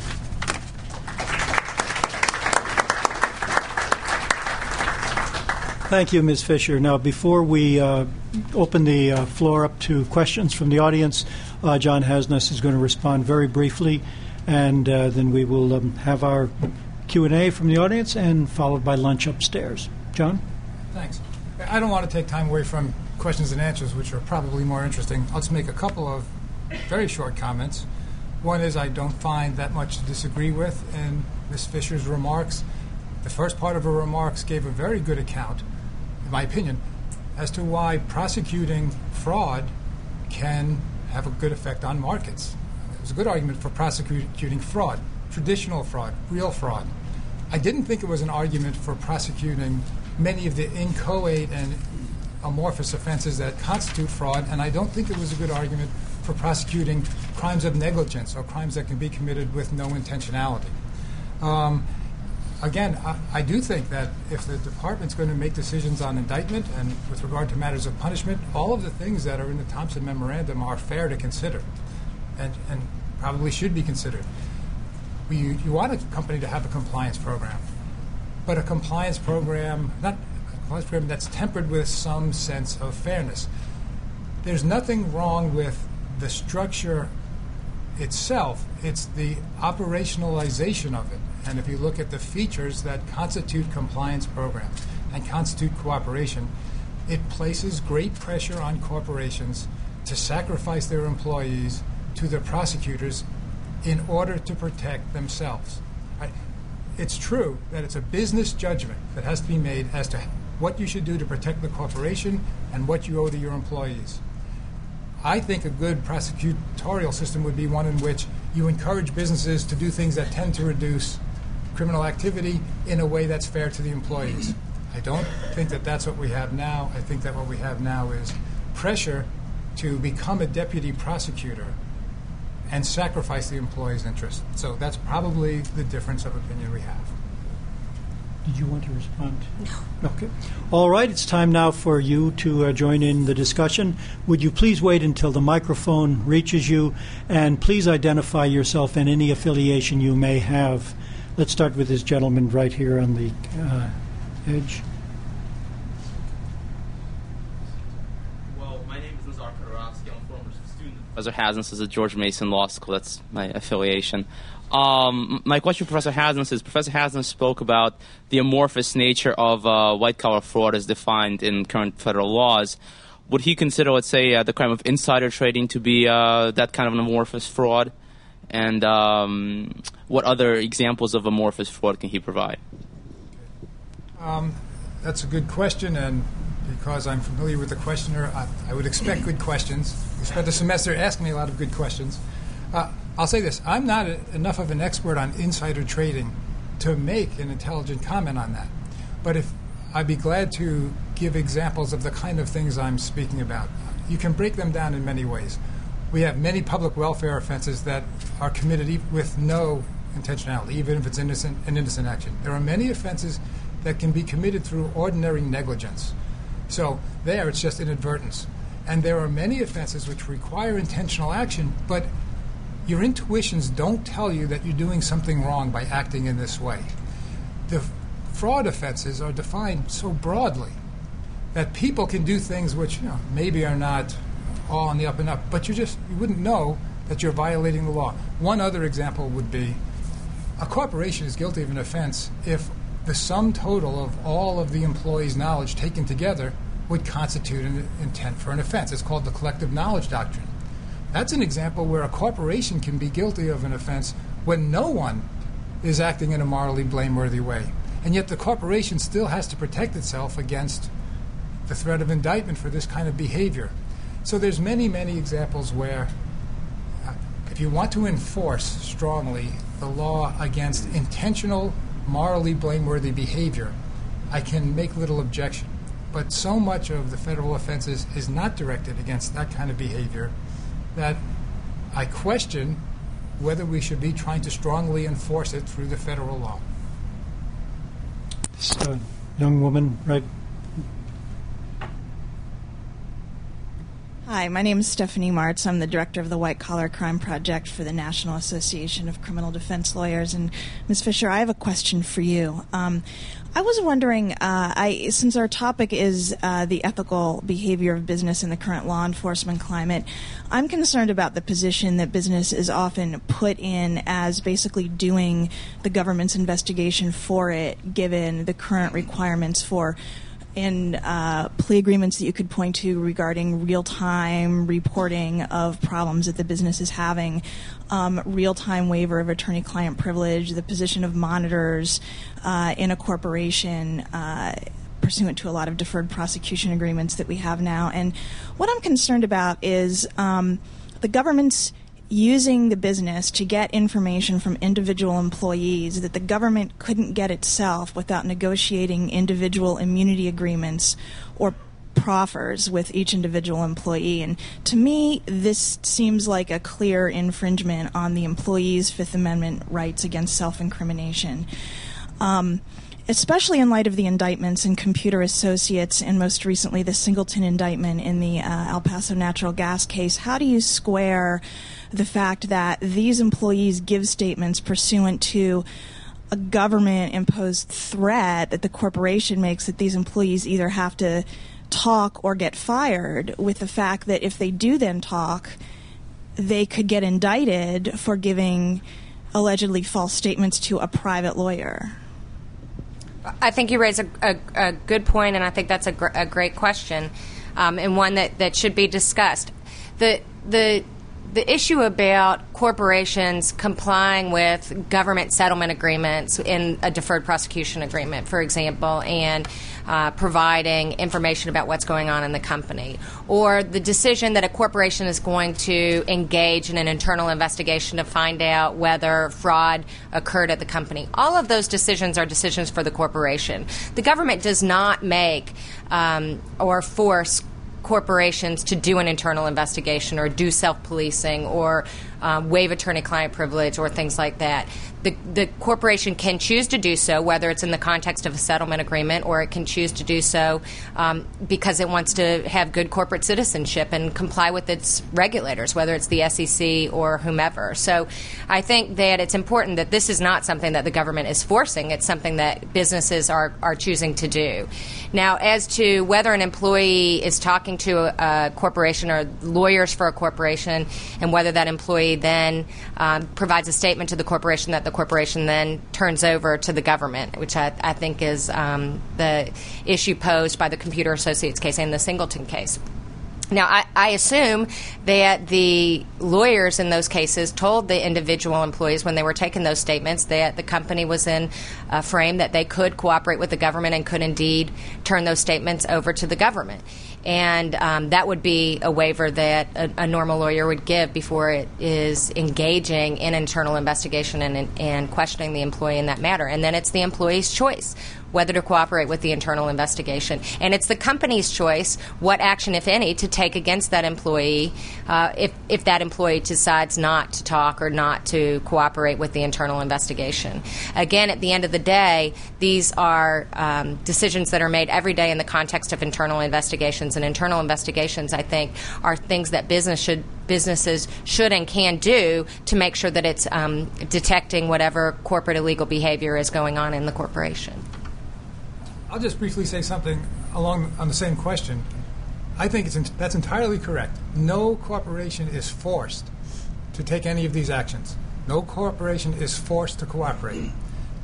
Thank you, Ms. Fisher. Now, before we uh, open the uh, floor up to questions from the audience, uh, John Hasnas is going to respond very briefly, and uh, then we will um, have our Q and A from the audience, and followed by lunch upstairs. John. Thanks. I don't want to take time away from questions and answers, which are probably more interesting. I'll just make a couple of very short comments. One is I don't find that much to disagree with in Ms. Fisher's remarks. The first part of her remarks gave a very good account in my opinion, as to why prosecuting fraud can have a good effect on markets. There's a good argument for prosecuting fraud, traditional fraud, real fraud. I didn't think it was an argument for prosecuting many of the inchoate and amorphous offenses that constitute fraud, and I don't think it was a good argument for prosecuting crimes of negligence or crimes that can be committed with no intentionality. Um, again, I, I, do think that if the department's going to make decisions on indictment and with regard to matters of punishment, all of the things that are in the Thompson Memorandum are fair to consider and, and probably should be considered. You, you want a company to have a compliance program, but a compliance program, not a compliance program that's tempered with some sense of fairness. There's nothing wrong with the structure itself, it's the operationalization of it. And if you look at the features that constitute compliance programs and constitute cooperation, it places great pressure on corporations to sacrifice their employees to the prosecutors in order to protect themselves. It's true that it's a business judgment that has to be made as to what you should do to protect the corporation and what you owe to your employees. I think a good prosecutorial system would be one in which you encourage businesses to do things that tend to reduce criminal activity in a way that's fair to the employees. I don't think that that's what we have now. I think that what we have now is pressure to become a deputy prosecutor and sacrifice the employee's interest. So that's probably the difference of opinion we have. Did you want to respond? No. Okay. All right, it's time now for you to uh, join in the discussion. Would you please wait until the microphone reaches you and please identify yourself and any affiliation you may have. Let's start with this gentleman right here on the uh, edge. Well, my name is Nazar Khadorovsky. I'm a former student of Professor Hasnas is at George Mason Law School. That's my affiliation. Um, my question to Professor Hasnas is Professor Hasnas spoke about the amorphous nature of uh, white collar fraud as defined in current federal laws. Would he consider, let's say, uh, the crime of insider trading to be uh, that kind of an amorphous fraud? And um, what other examples of amorphous fraud can he provide? Um, that's a good question, and because I'm familiar with the questioner, I, I would expect good questions. You spent the semester asking me a lot of good questions. Uh, I'll say this I'm not a, enough of an expert on insider trading to make an intelligent comment on that. But if I'd be glad to give examples of the kind of things I'm speaking about. You can break them down in many ways. We have many public welfare offenses that are committed with no intentionality, even if it's innocent, an innocent action. There are many offenses that can be committed through ordinary negligence. So there, it's just inadvertence. And there are many offenses which require intentional action, but your intuitions don't tell you that you're doing something wrong by acting in this way. The fraud offenses are defined so broadly that people can do things which you know, maybe are not all on the up and up, but you just you wouldn't know that you're violating the law. One other example would be a corporation is guilty of an offense if the sum total of all of the employees' knowledge taken together would constitute an intent for an offense. It's called the collective knowledge doctrine. That's an example where a corporation can be guilty of an offense when no one is acting in a morally blameworthy way. And yet the corporation still has to protect itself against the threat of indictment for this kind of behavior. So there's many, many examples where uh, if you want to enforce strongly the law against intentional, morally blameworthy behavior, I can make little objection. But so much of the federal offenses is not directed against that kind of behavior that I question whether we should be trying to strongly enforce it through the federal law. This uh, young woman, right? Hi, my name is Stephanie Martz. I'm the director of the White Collar Crime Project for the National Association of Criminal Defense Lawyers. And Ms. Fisher, I have a question for you. Um, I was wondering, uh, I, since our topic is uh, the ethical behavior of business in the current law enforcement climate, I'm concerned about the position that business is often put in as basically doing the government's investigation for it, given the current requirements for in uh, plea agreements that you could point to regarding real time reporting of problems that the business is having, um, real time waiver of attorney client privilege, the position of monitors uh, in a corporation. Uh, pursuant to a lot of deferred prosecution agreements that we have now. And what I'm concerned about is um, the government's using the business to get information from individual employees that the government couldn't get itself without negotiating individual immunity agreements or proffers with each individual employee. And to me, this seems like a clear infringement on the employee's Fifth Amendment rights against self incrimination. Um, especially in light of the indictments in Computer Associates and most recently the Singleton indictment in the uh, El Paso natural gas case, how do you square the fact that these employees give statements pursuant to a government imposed threat that the corporation makes that these employees either have to talk or get fired with the fact that if they do then talk, they could get indicted for giving allegedly false statements to a private lawyer? I think you raise a, a, a good point, and I think that's a, gr- a great question, um, and one that, that should be discussed. The the the issue about corporations complying with government settlement agreements in a deferred prosecution agreement, for example, and uh, providing information about what's going on in the company, or the decision that a corporation is going to engage in an internal investigation to find out whether fraud occurred at the company. All of those decisions are decisions for the corporation. The government does not make um, or force corporations to do an internal investigation or do self policing or um, waive attorney client privilege or things like that. The, the corporation can choose to do so, whether it's in the context of a settlement agreement or it can choose to do so um, because it wants to have good corporate citizenship and comply with its regulators, whether it's the SEC or whomever. So I think that it's important that this is not something that the government is forcing, it's something that businesses are, are choosing to do. Now, as to whether an employee is talking to a, a corporation or lawyers for a corporation and whether that employee then um, provides a statement to the corporation that the corporation then turns over to the government, which I, I think is um, the issue posed by the Computer Associates case and the Singleton case. Now, I, I, assume that the lawyers in those cases told the individual employees when they were taking those statements that the company was in a frame that they could cooperate with the government and could indeed turn those statements over to the government and um, that would be a waiver that a, a, normal lawyer would give before it is engaging in internal investigation and, and questioning the employee in that matter. And then it's the employee's choice whether to cooperate with the internal investigation. And it's the company's choice what action, if any, to take against that employee uh, if, if that employee decides not to talk or not to cooperate with the internal investigation. Again, at the end of the day, these are um, decisions that are made every day in the context of internal investigations. And internal investigations, I think, are things that business should businesses should and can do to make sure that it's um, detecting whatever corporate illegal behavior is going on in the corporation. I'll just briefly say something along on the same question. I think it's that's entirely correct. No corporation is forced to take any of these actions. No corporation is forced to cooperate.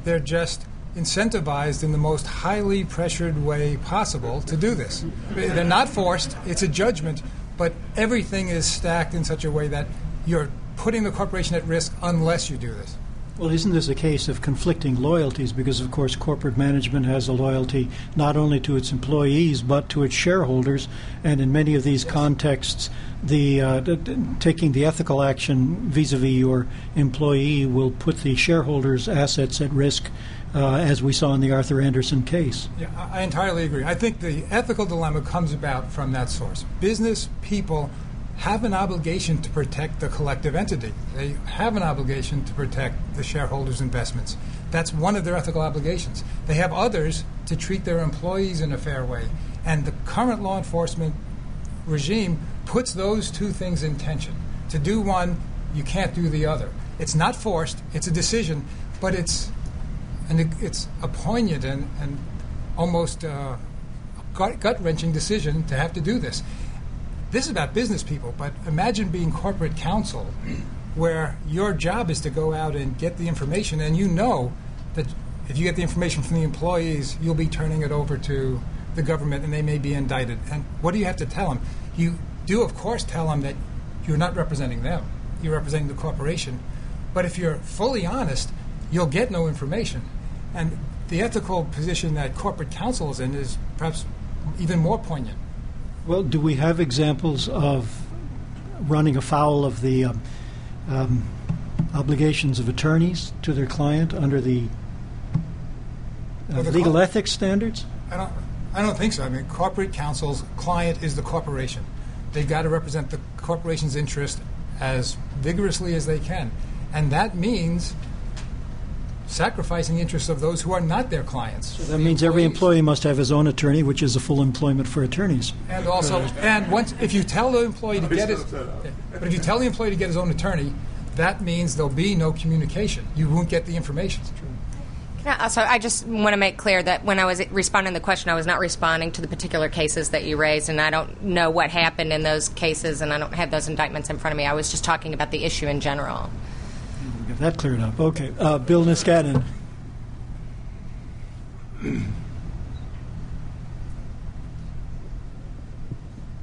They're just incentivized in the most highly pressured way possible to do this. They're not forced, it's a judgment, but everything is stacked in such a way that you're putting the corporation at risk unless you do this. Well, isn't this a case of conflicting loyalties? Because, of course, corporate management has a loyalty not only to its employees but to its shareholders. And in many of these contexts, the uh, taking the ethical action vis-a-vis your employee will put the shareholders' assets at risk, uh, as we saw in the Arthur Andersen case. Yeah, I entirely agree. I think the ethical dilemma comes about from that source. Business people have an obligation to protect the collective entity. They have an obligation to protect the shareholders' investments. That's one of their ethical obligations. They have others to treat their employees in a fair way. And the current law enforcement regime puts those two things in tension. To do one, you can't do the other. It's not forced, it's a decision, but it's, and it's a poignant and, and almost uh, gut wrenching decision to have to do this. This is about business people, but imagine being corporate counsel where your job is to go out and get the information, and you know that if you get the information from the employees, you'll be turning it over to the government and they may be indicted. And what do you have to tell them? You do, of course, tell them that you're not representing them, you're representing the corporation. But if you're fully honest, you'll get no information. And the ethical position that corporate counsel is in is perhaps even more poignant. Well, do we have examples of running afoul of the um, um, obligations of attorneys to their client under the, uh, well, the legal co- ethics standards? I don't, I don't think so. I mean, corporate counsel's client is the corporation. They've got to represent the corporation's interest as vigorously as they can. And that means sacrificing the interests of those who are not their clients. That means every employee must have his own attorney, which is a full employment for attorneys. And also, and once if you tell the employee to get his, but if you tell the employee to get his own attorney, that means there'll be no communication. You won't get the information. Can I also, I just want to make clear that when I was responding to the question, I was not responding to the particular cases that you raised, and I don't know what happened in those cases, and I don't have those indictments in front of me. I was just talking about the issue in general. That cleared up. Okay. Uh, Bill Niskanen.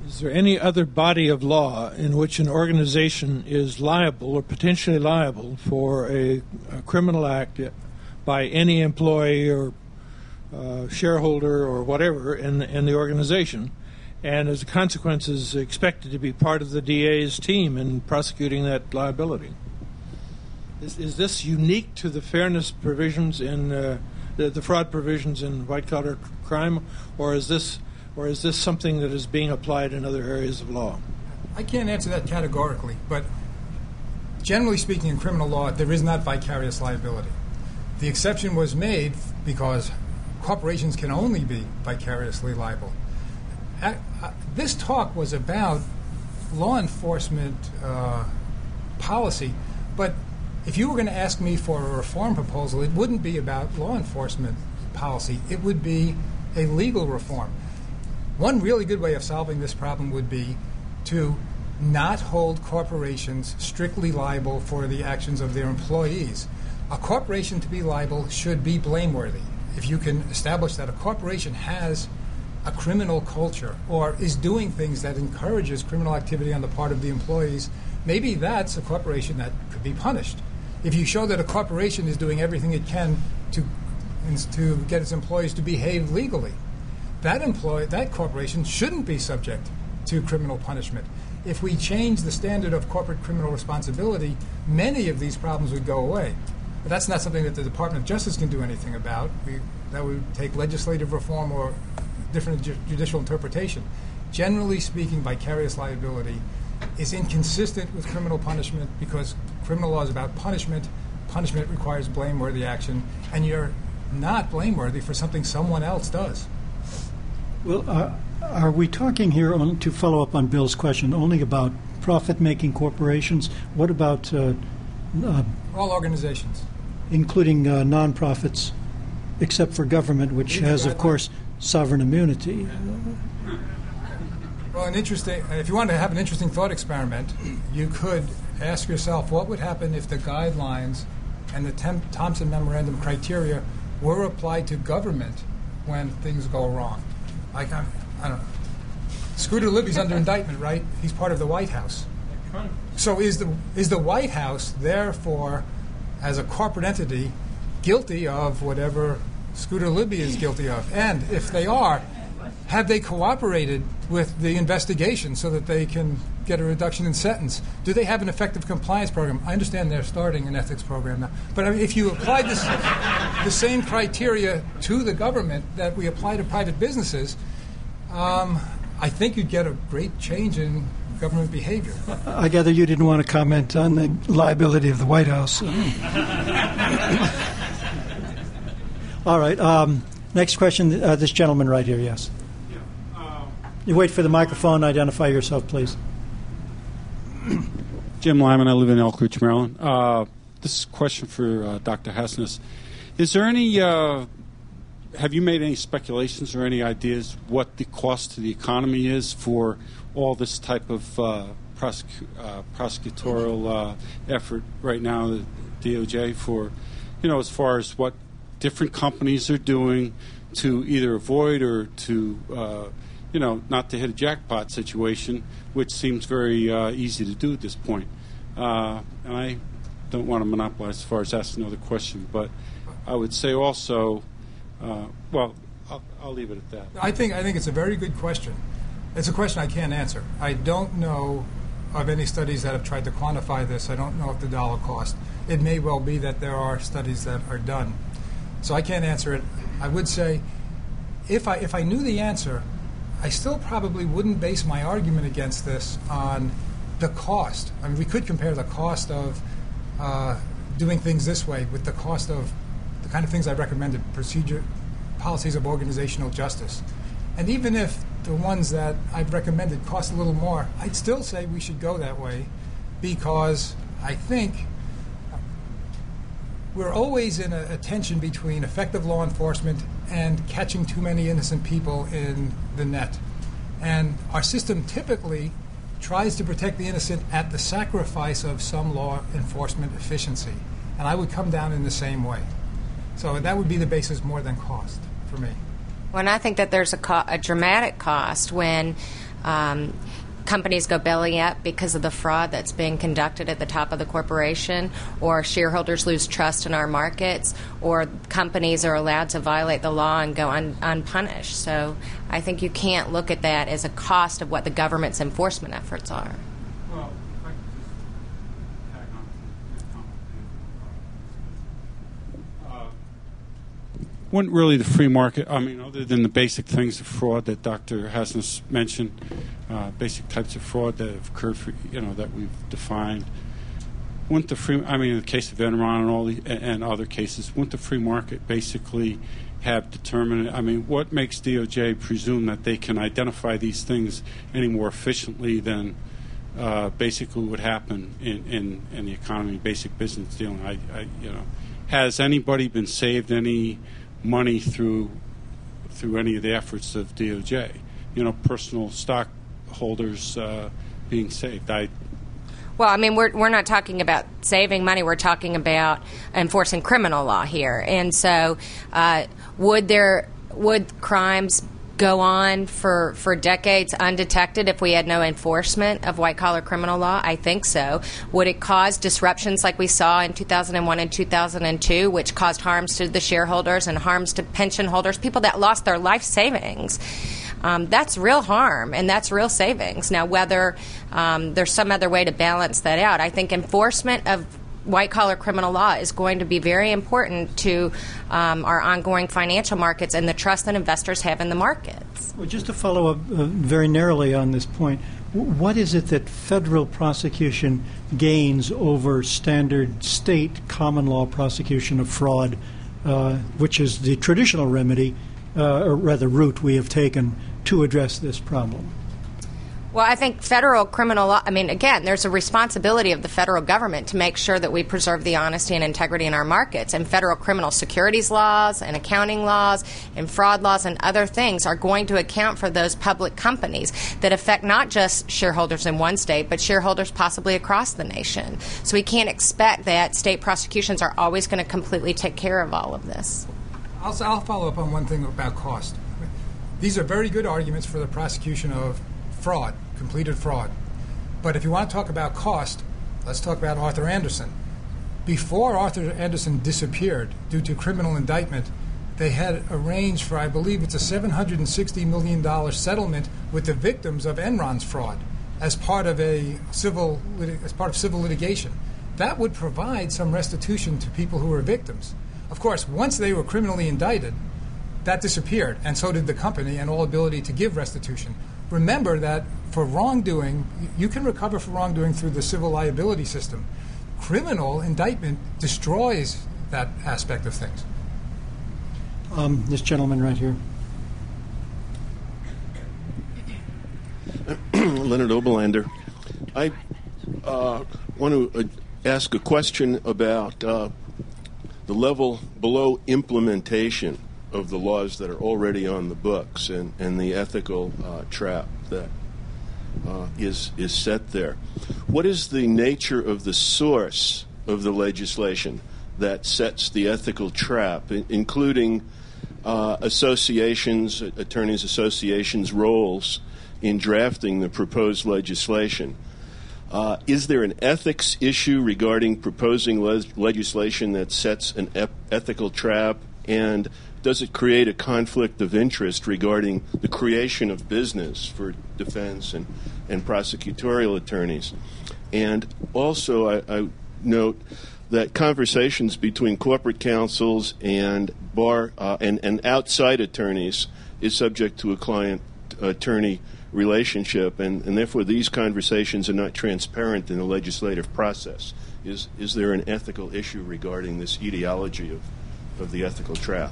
Is there any other body of law in which an organization is liable or potentially liable for a, a criminal act by any employee or uh, shareholder or whatever in, in the organization, and as a consequence is expected to be part of the DA's team in prosecuting that liability? Is, is this unique to the fairness provisions in uh, the, the fraud provisions in white collar crime, or is this or is this something that is being applied in other areas of law? I can't answer that categorically, but generally speaking, in criminal law, there is not vicarious liability. The exception was made because corporations can only be vicariously liable. Uh, this talk was about law enforcement uh, policy, but if you were going to ask me for a reform proposal, it wouldn't be about law enforcement policy. It would be a legal reform. One really good way of solving this problem would be to not hold corporations strictly liable for the actions of their employees. A corporation to be liable should be blameworthy. If you can establish that a corporation has a criminal culture or is doing things that encourages criminal activity on the part of the employees, maybe that's a corporation that could be punished. If you show that a corporation is doing everything it can to to get its employees to behave legally, that employee, that corporation shouldn't be subject to criminal punishment. If we change the standard of corporate criminal responsibility, many of these problems would go away. But that's not something that the Department of Justice can do anything about. We, that would take legislative reform or different ju- judicial interpretation. Generally speaking, vicarious liability is inconsistent with criminal punishment because criminal law is about punishment. Punishment requires blameworthy action, and you're not blameworthy for something someone else does. Well, uh, are we talking here, on, to follow up on Bill's question, only about profit making corporations? What about uh, uh, all organizations? Including uh, nonprofits, except for government, which has, of course, sovereign immunity. Well, an interesting. If you want to have an interesting thought experiment, you could ask yourself what would happen if the guidelines and the Thompson Memorandum criteria were applied to government when things go wrong. Like I'm, I don't know. Scooter Libby's under indictment, right? He's part of the White House. So is the is the White House therefore, as a corporate entity, guilty of whatever Scooter Libby is guilty of? And if they are, have they cooperated with the investigation so that they can get a reduction in sentence? Do they have an effective compliance program? I understand they're starting an ethics program now, but I mean, if you apply this, the same criteria to the government that we apply to private businesses, um, I think you'd get a great change in government behavior. I gather you didn't want to comment on the liability of the White House. All right. Um, next question. Uh, this gentleman right here. Yes. You wait for the microphone. Identify yourself, please. Jim Lyman. I live in Elkridge, Maryland. Uh, this is a question for uh, Dr. Hasnas. Is there any? Uh, have you made any speculations or any ideas what the cost to the economy is for all this type of uh, prosecu- uh, prosecutorial uh, effort right now, the DOJ, for you know, as far as what different companies are doing to either avoid or to you know, not to hit a jackpot situation, which seems very uh, easy to do at this point. Uh, and I don't want to monopolize as far as asking another question, but I would say also, uh, well, I'll, I'll, leave it at that. I think I think it's a very good question. It's a question I can't answer. I don't know of any studies that have tried to quantify this. I don't know if the dollar cost. It may well be that there are studies that are done, so I can't answer it. I would say, if I if I knew the answer, I still probably wouldn't base my argument against this on the cost. I mean, we could compare the cost of uh, doing things this way with the cost of the kind of things I recommended procedure, policies of organizational justice. And even if the ones that I've recommended cost a little more, I'd still say we should go that way because I think we're always in a, a, tension between effective law enforcement and catching too many innocent people in the net. And our system typically tries to protect the innocent at the sacrifice of some law enforcement efficiency. And I would come down in the same way. So that would be the basis more than cost for me. Well, and I think that there's a, co- a dramatic cost when um, companies go belly up because of the fraud that's being conducted at the top of the corporation, or shareholders lose trust in our markets, or companies are allowed to violate the law and go un- unpunished. So I think you can't look at that as a cost of what the government's enforcement efforts are. Wasn't really the free market, I mean, other than the basic things of fraud that Dr. Hasnas mentioned, uh, basic types of fraud that have occurred, for, you know, that we've defined. Wouldn't the free, I mean, in the case of Enron and all the, and other cases, wouldn't the free market basically have determined, I mean, what makes DOJ presume that they can identify these things any more efficiently than uh, basically would happen in, in, in the economy, basic business dealing? I, I, you know, has anybody been saved any money through through any of the efforts of DOJ. You know, personal stockholders uh, being saved. I well, I mean, we're, we're not talking about saving money. We're talking about enforcing criminal law here. And so, uh, would there would crimes go on for, for decades undetected if we had no enforcement of white collar criminal law? I think so. Would it cause disruptions like we saw in 2001 and 2002, which caused harms to the shareholders and harms to pension holders, people that lost their life savings? Um, that's real harm and that's real savings. Now, whether um, there's some other way to balance that out, I think enforcement of white collar criminal law is going to be very important to um, our ongoing financial markets and the trust that investors have in the markets. Well, just to follow up uh, very narrowly on this point, what is it that federal prosecution gains over standard state common law prosecution of fraud, uh, which is the traditional remedy, uh, or rather route we have taken to address this problem? Well, I think federal criminal law, I mean, again, there's a responsibility of the federal government to make sure that we preserve the honesty and integrity in our markets. And federal criminal securities laws and accounting laws and fraud laws and other things are going to account for those public companies that affect not just shareholders in one state, but shareholders possibly across the nation. So we can't expect that state prosecutions are always going to completely take care of all of this. I'll, I'll follow up on one thing about cost. These are very good arguments for the prosecution of fraud, completed fraud. But if you want to talk about cost, let's talk about Arthur Andersen. Before Arthur Andersen disappeared due to criminal indictment, they had arranged for, I believe it's a $760 million settlement with the victims of Enron's fraud as part of a civil as part of civil litigation. That would provide some restitution to people who were victims. Of course, once they were criminally indicted, that disappeared, and so did the company and all ability to give restitution remember that for wrongdoing, you can recover for wrongdoing through the civil liability system. Criminal indictment destroys that aspect of things. Um, this gentleman right here. Leonard Oberlander. I uh, want to uh, ask a question about uh, the level below implementation of the laws that are already on the books and, and the ethical uh, trap that uh, is is set there. What is the nature of the source of the legislation that sets the ethical trap, including uh, associations, attorneys' associations' roles in drafting the proposed legislation? Uh, is there an ethics issue regarding proposing le- legislation that sets an ep- ethical trap? And does it create a conflict of interest regarding the creation of business for defense and, and prosecutorial attorneys? And also, I, I note that conversations between corporate counsels and bar uh, and, and outside attorneys is subject to a client attorney relationship, and, and therefore these conversations are not transparent in the legislative process. Is, is there an ethical issue regarding this etiology of of the ethical trap.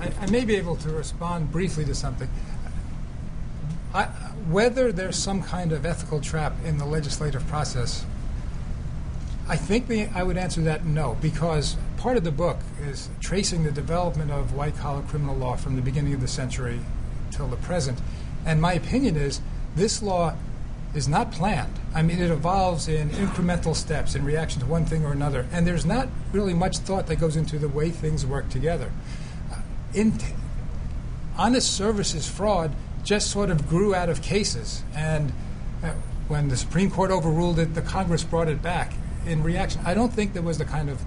I, I may be able to respond briefly to something. I, whether there's some kind of ethical trap in the legislative process, I think the, I would answer that no, because part of the book is tracing the development of white collar criminal law from the beginning of the century till the present. And my opinion is this law is not planned. I mean, it evolves in incremental steps in reaction to one thing or another, and there's not really much thought that goes into the way things work together. Honest services fraud just sort of grew out of cases, and uh, when the Supreme Court overruled it, the Congress brought it back in reaction. I don't think there was the kind of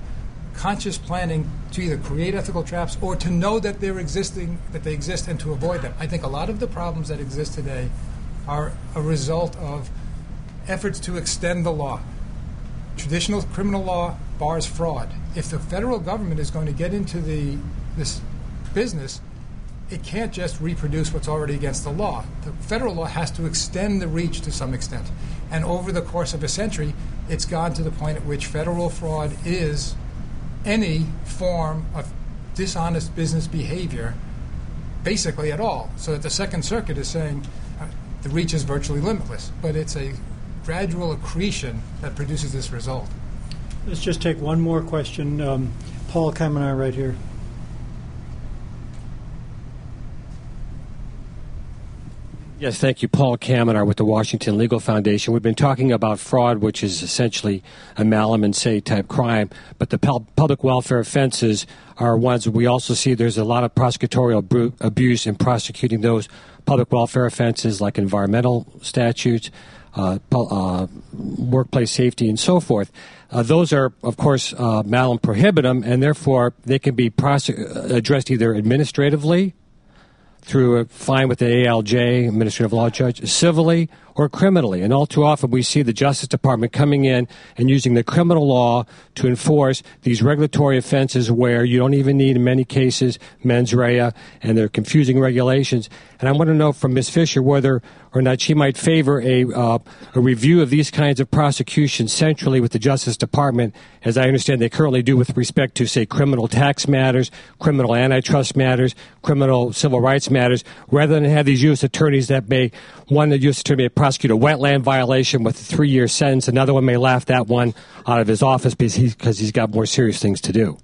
conscious planning to either create ethical traps or to know that they're existing, that they exist, and to avoid them. I think a lot of the problems that exist today are a result of efforts to extend the law. Traditional criminal law bars fraud. If the federal government is going to get into the this business, it can't just reproduce what's already against the law. The federal law has to extend the reach to some extent. And over the course of a century, it's gone to the point at which federal fraud is any form of dishonest business behavior, basically at all. So that the Second Circuit is saying the reach is virtually limitless, but it's a gradual accretion that produces this result. Let's just take one more question. Um, Paul Kamenar, right here. Yes, thank you. Paul Kamenar with the Washington Legal Foundation. We've been talking about fraud, which is essentially a malum in se type crime, but the public welfare offenses are ones we also see there's a lot of prosecutorial abuse in prosecuting those public welfare offenses like environmental statutes, uh, uh, workplace safety, and so forth. Uh, those are, of course, uh, malum prohibitum, and therefore they can be addressed either administratively through a fine with the ALJ, administrative law judge, civilly or criminally. And all too often we see the Justice Department coming in and using the criminal law to enforce these regulatory offenses where you don't even need, in many cases, mens rea, and they're confusing regulations. And I want to know from Ms. Fisher whether or not she might favor a, uh, a review of these kinds of prosecutions centrally with the Justice Department, as I understand they currently do with respect to, say, criminal tax matters, criminal antitrust matters, criminal civil rights matters, rather than have these U.S. attorneys that may, one, the U.S. attorney may prosecute a wetland violation with a three year sentence, another one may laugh that one out of his office because, he, because he's got more serious things to do.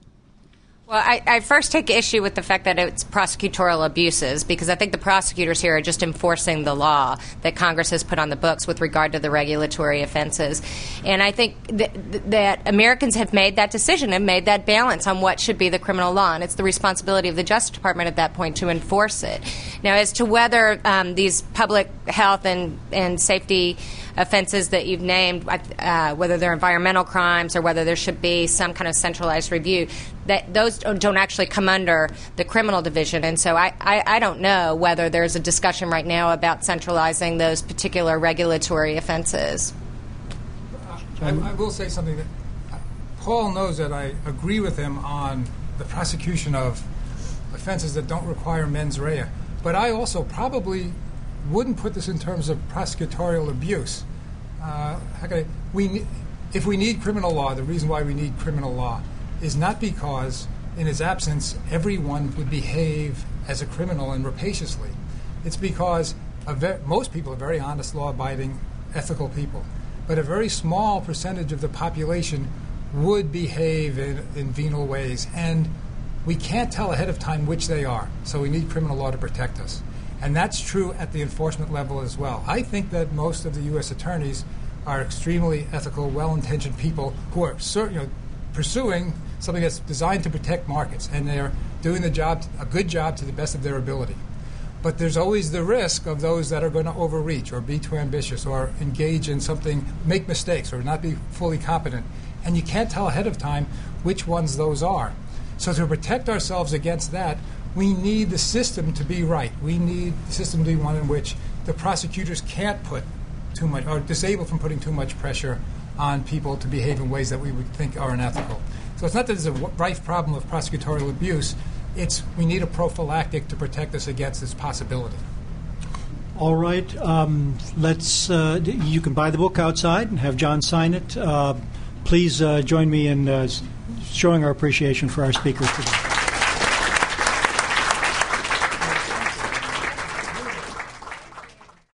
Well, I, I, first take issue with the fact that it's prosecutorial abuses because I think the prosecutors here are just enforcing the law that Congress has put on the books with regard to the regulatory offenses. And I think th- that Americans have made that decision and made that balance on what should be the criminal law. And it's the responsibility of the Justice Department at that point to enforce it. Now, as to whether um, these public health and, and safety offenses that you've named, uh, whether they're environmental crimes or whether there should be some kind of centralized review, that those don't actually come under the criminal division. And so I, I, I don't know whether there's a discussion right now about centralizing those particular regulatory offenses. I, I will say something that Paul knows that I agree with him on the prosecution of offenses that don't require mens rea. But I also probably wouldn't put this in terms of prosecutorial abuse. Uh, we, if we need criminal law, the reason why we need criminal law is not because, in its absence, everyone would behave as a criminal and rapaciously. It's because ve- most people are very honest, law abiding, ethical people. But a very small percentage of the population would behave in, in venal ways. And we can't tell ahead of time which they are. So we need criminal law to protect us. And that's true at the enforcement level as well. I think that most of the U.S. attorneys are extremely ethical, well intentioned people who are you know, pursuing something that's designed to protect markets, and they're doing the job, a good job to the best of their ability. But there's always the risk of those that are going to overreach or be too ambitious or engage in something, make mistakes or not be fully competent. And you can't tell ahead of time which ones those are. So to protect ourselves against that, we need the system to be right. We need the system to be one in which the prosecutors can't put too much or disabled from putting too much pressure on people to behave in ways that we would think are unethical. So it's not that there's a rife problem of prosecutorial abuse. It's we need a prophylactic to protect us against this possibility. All right, um, let's. Uh, you can buy the book outside and have John sign it. Uh, please uh, join me in uh, showing our appreciation for our speakers today.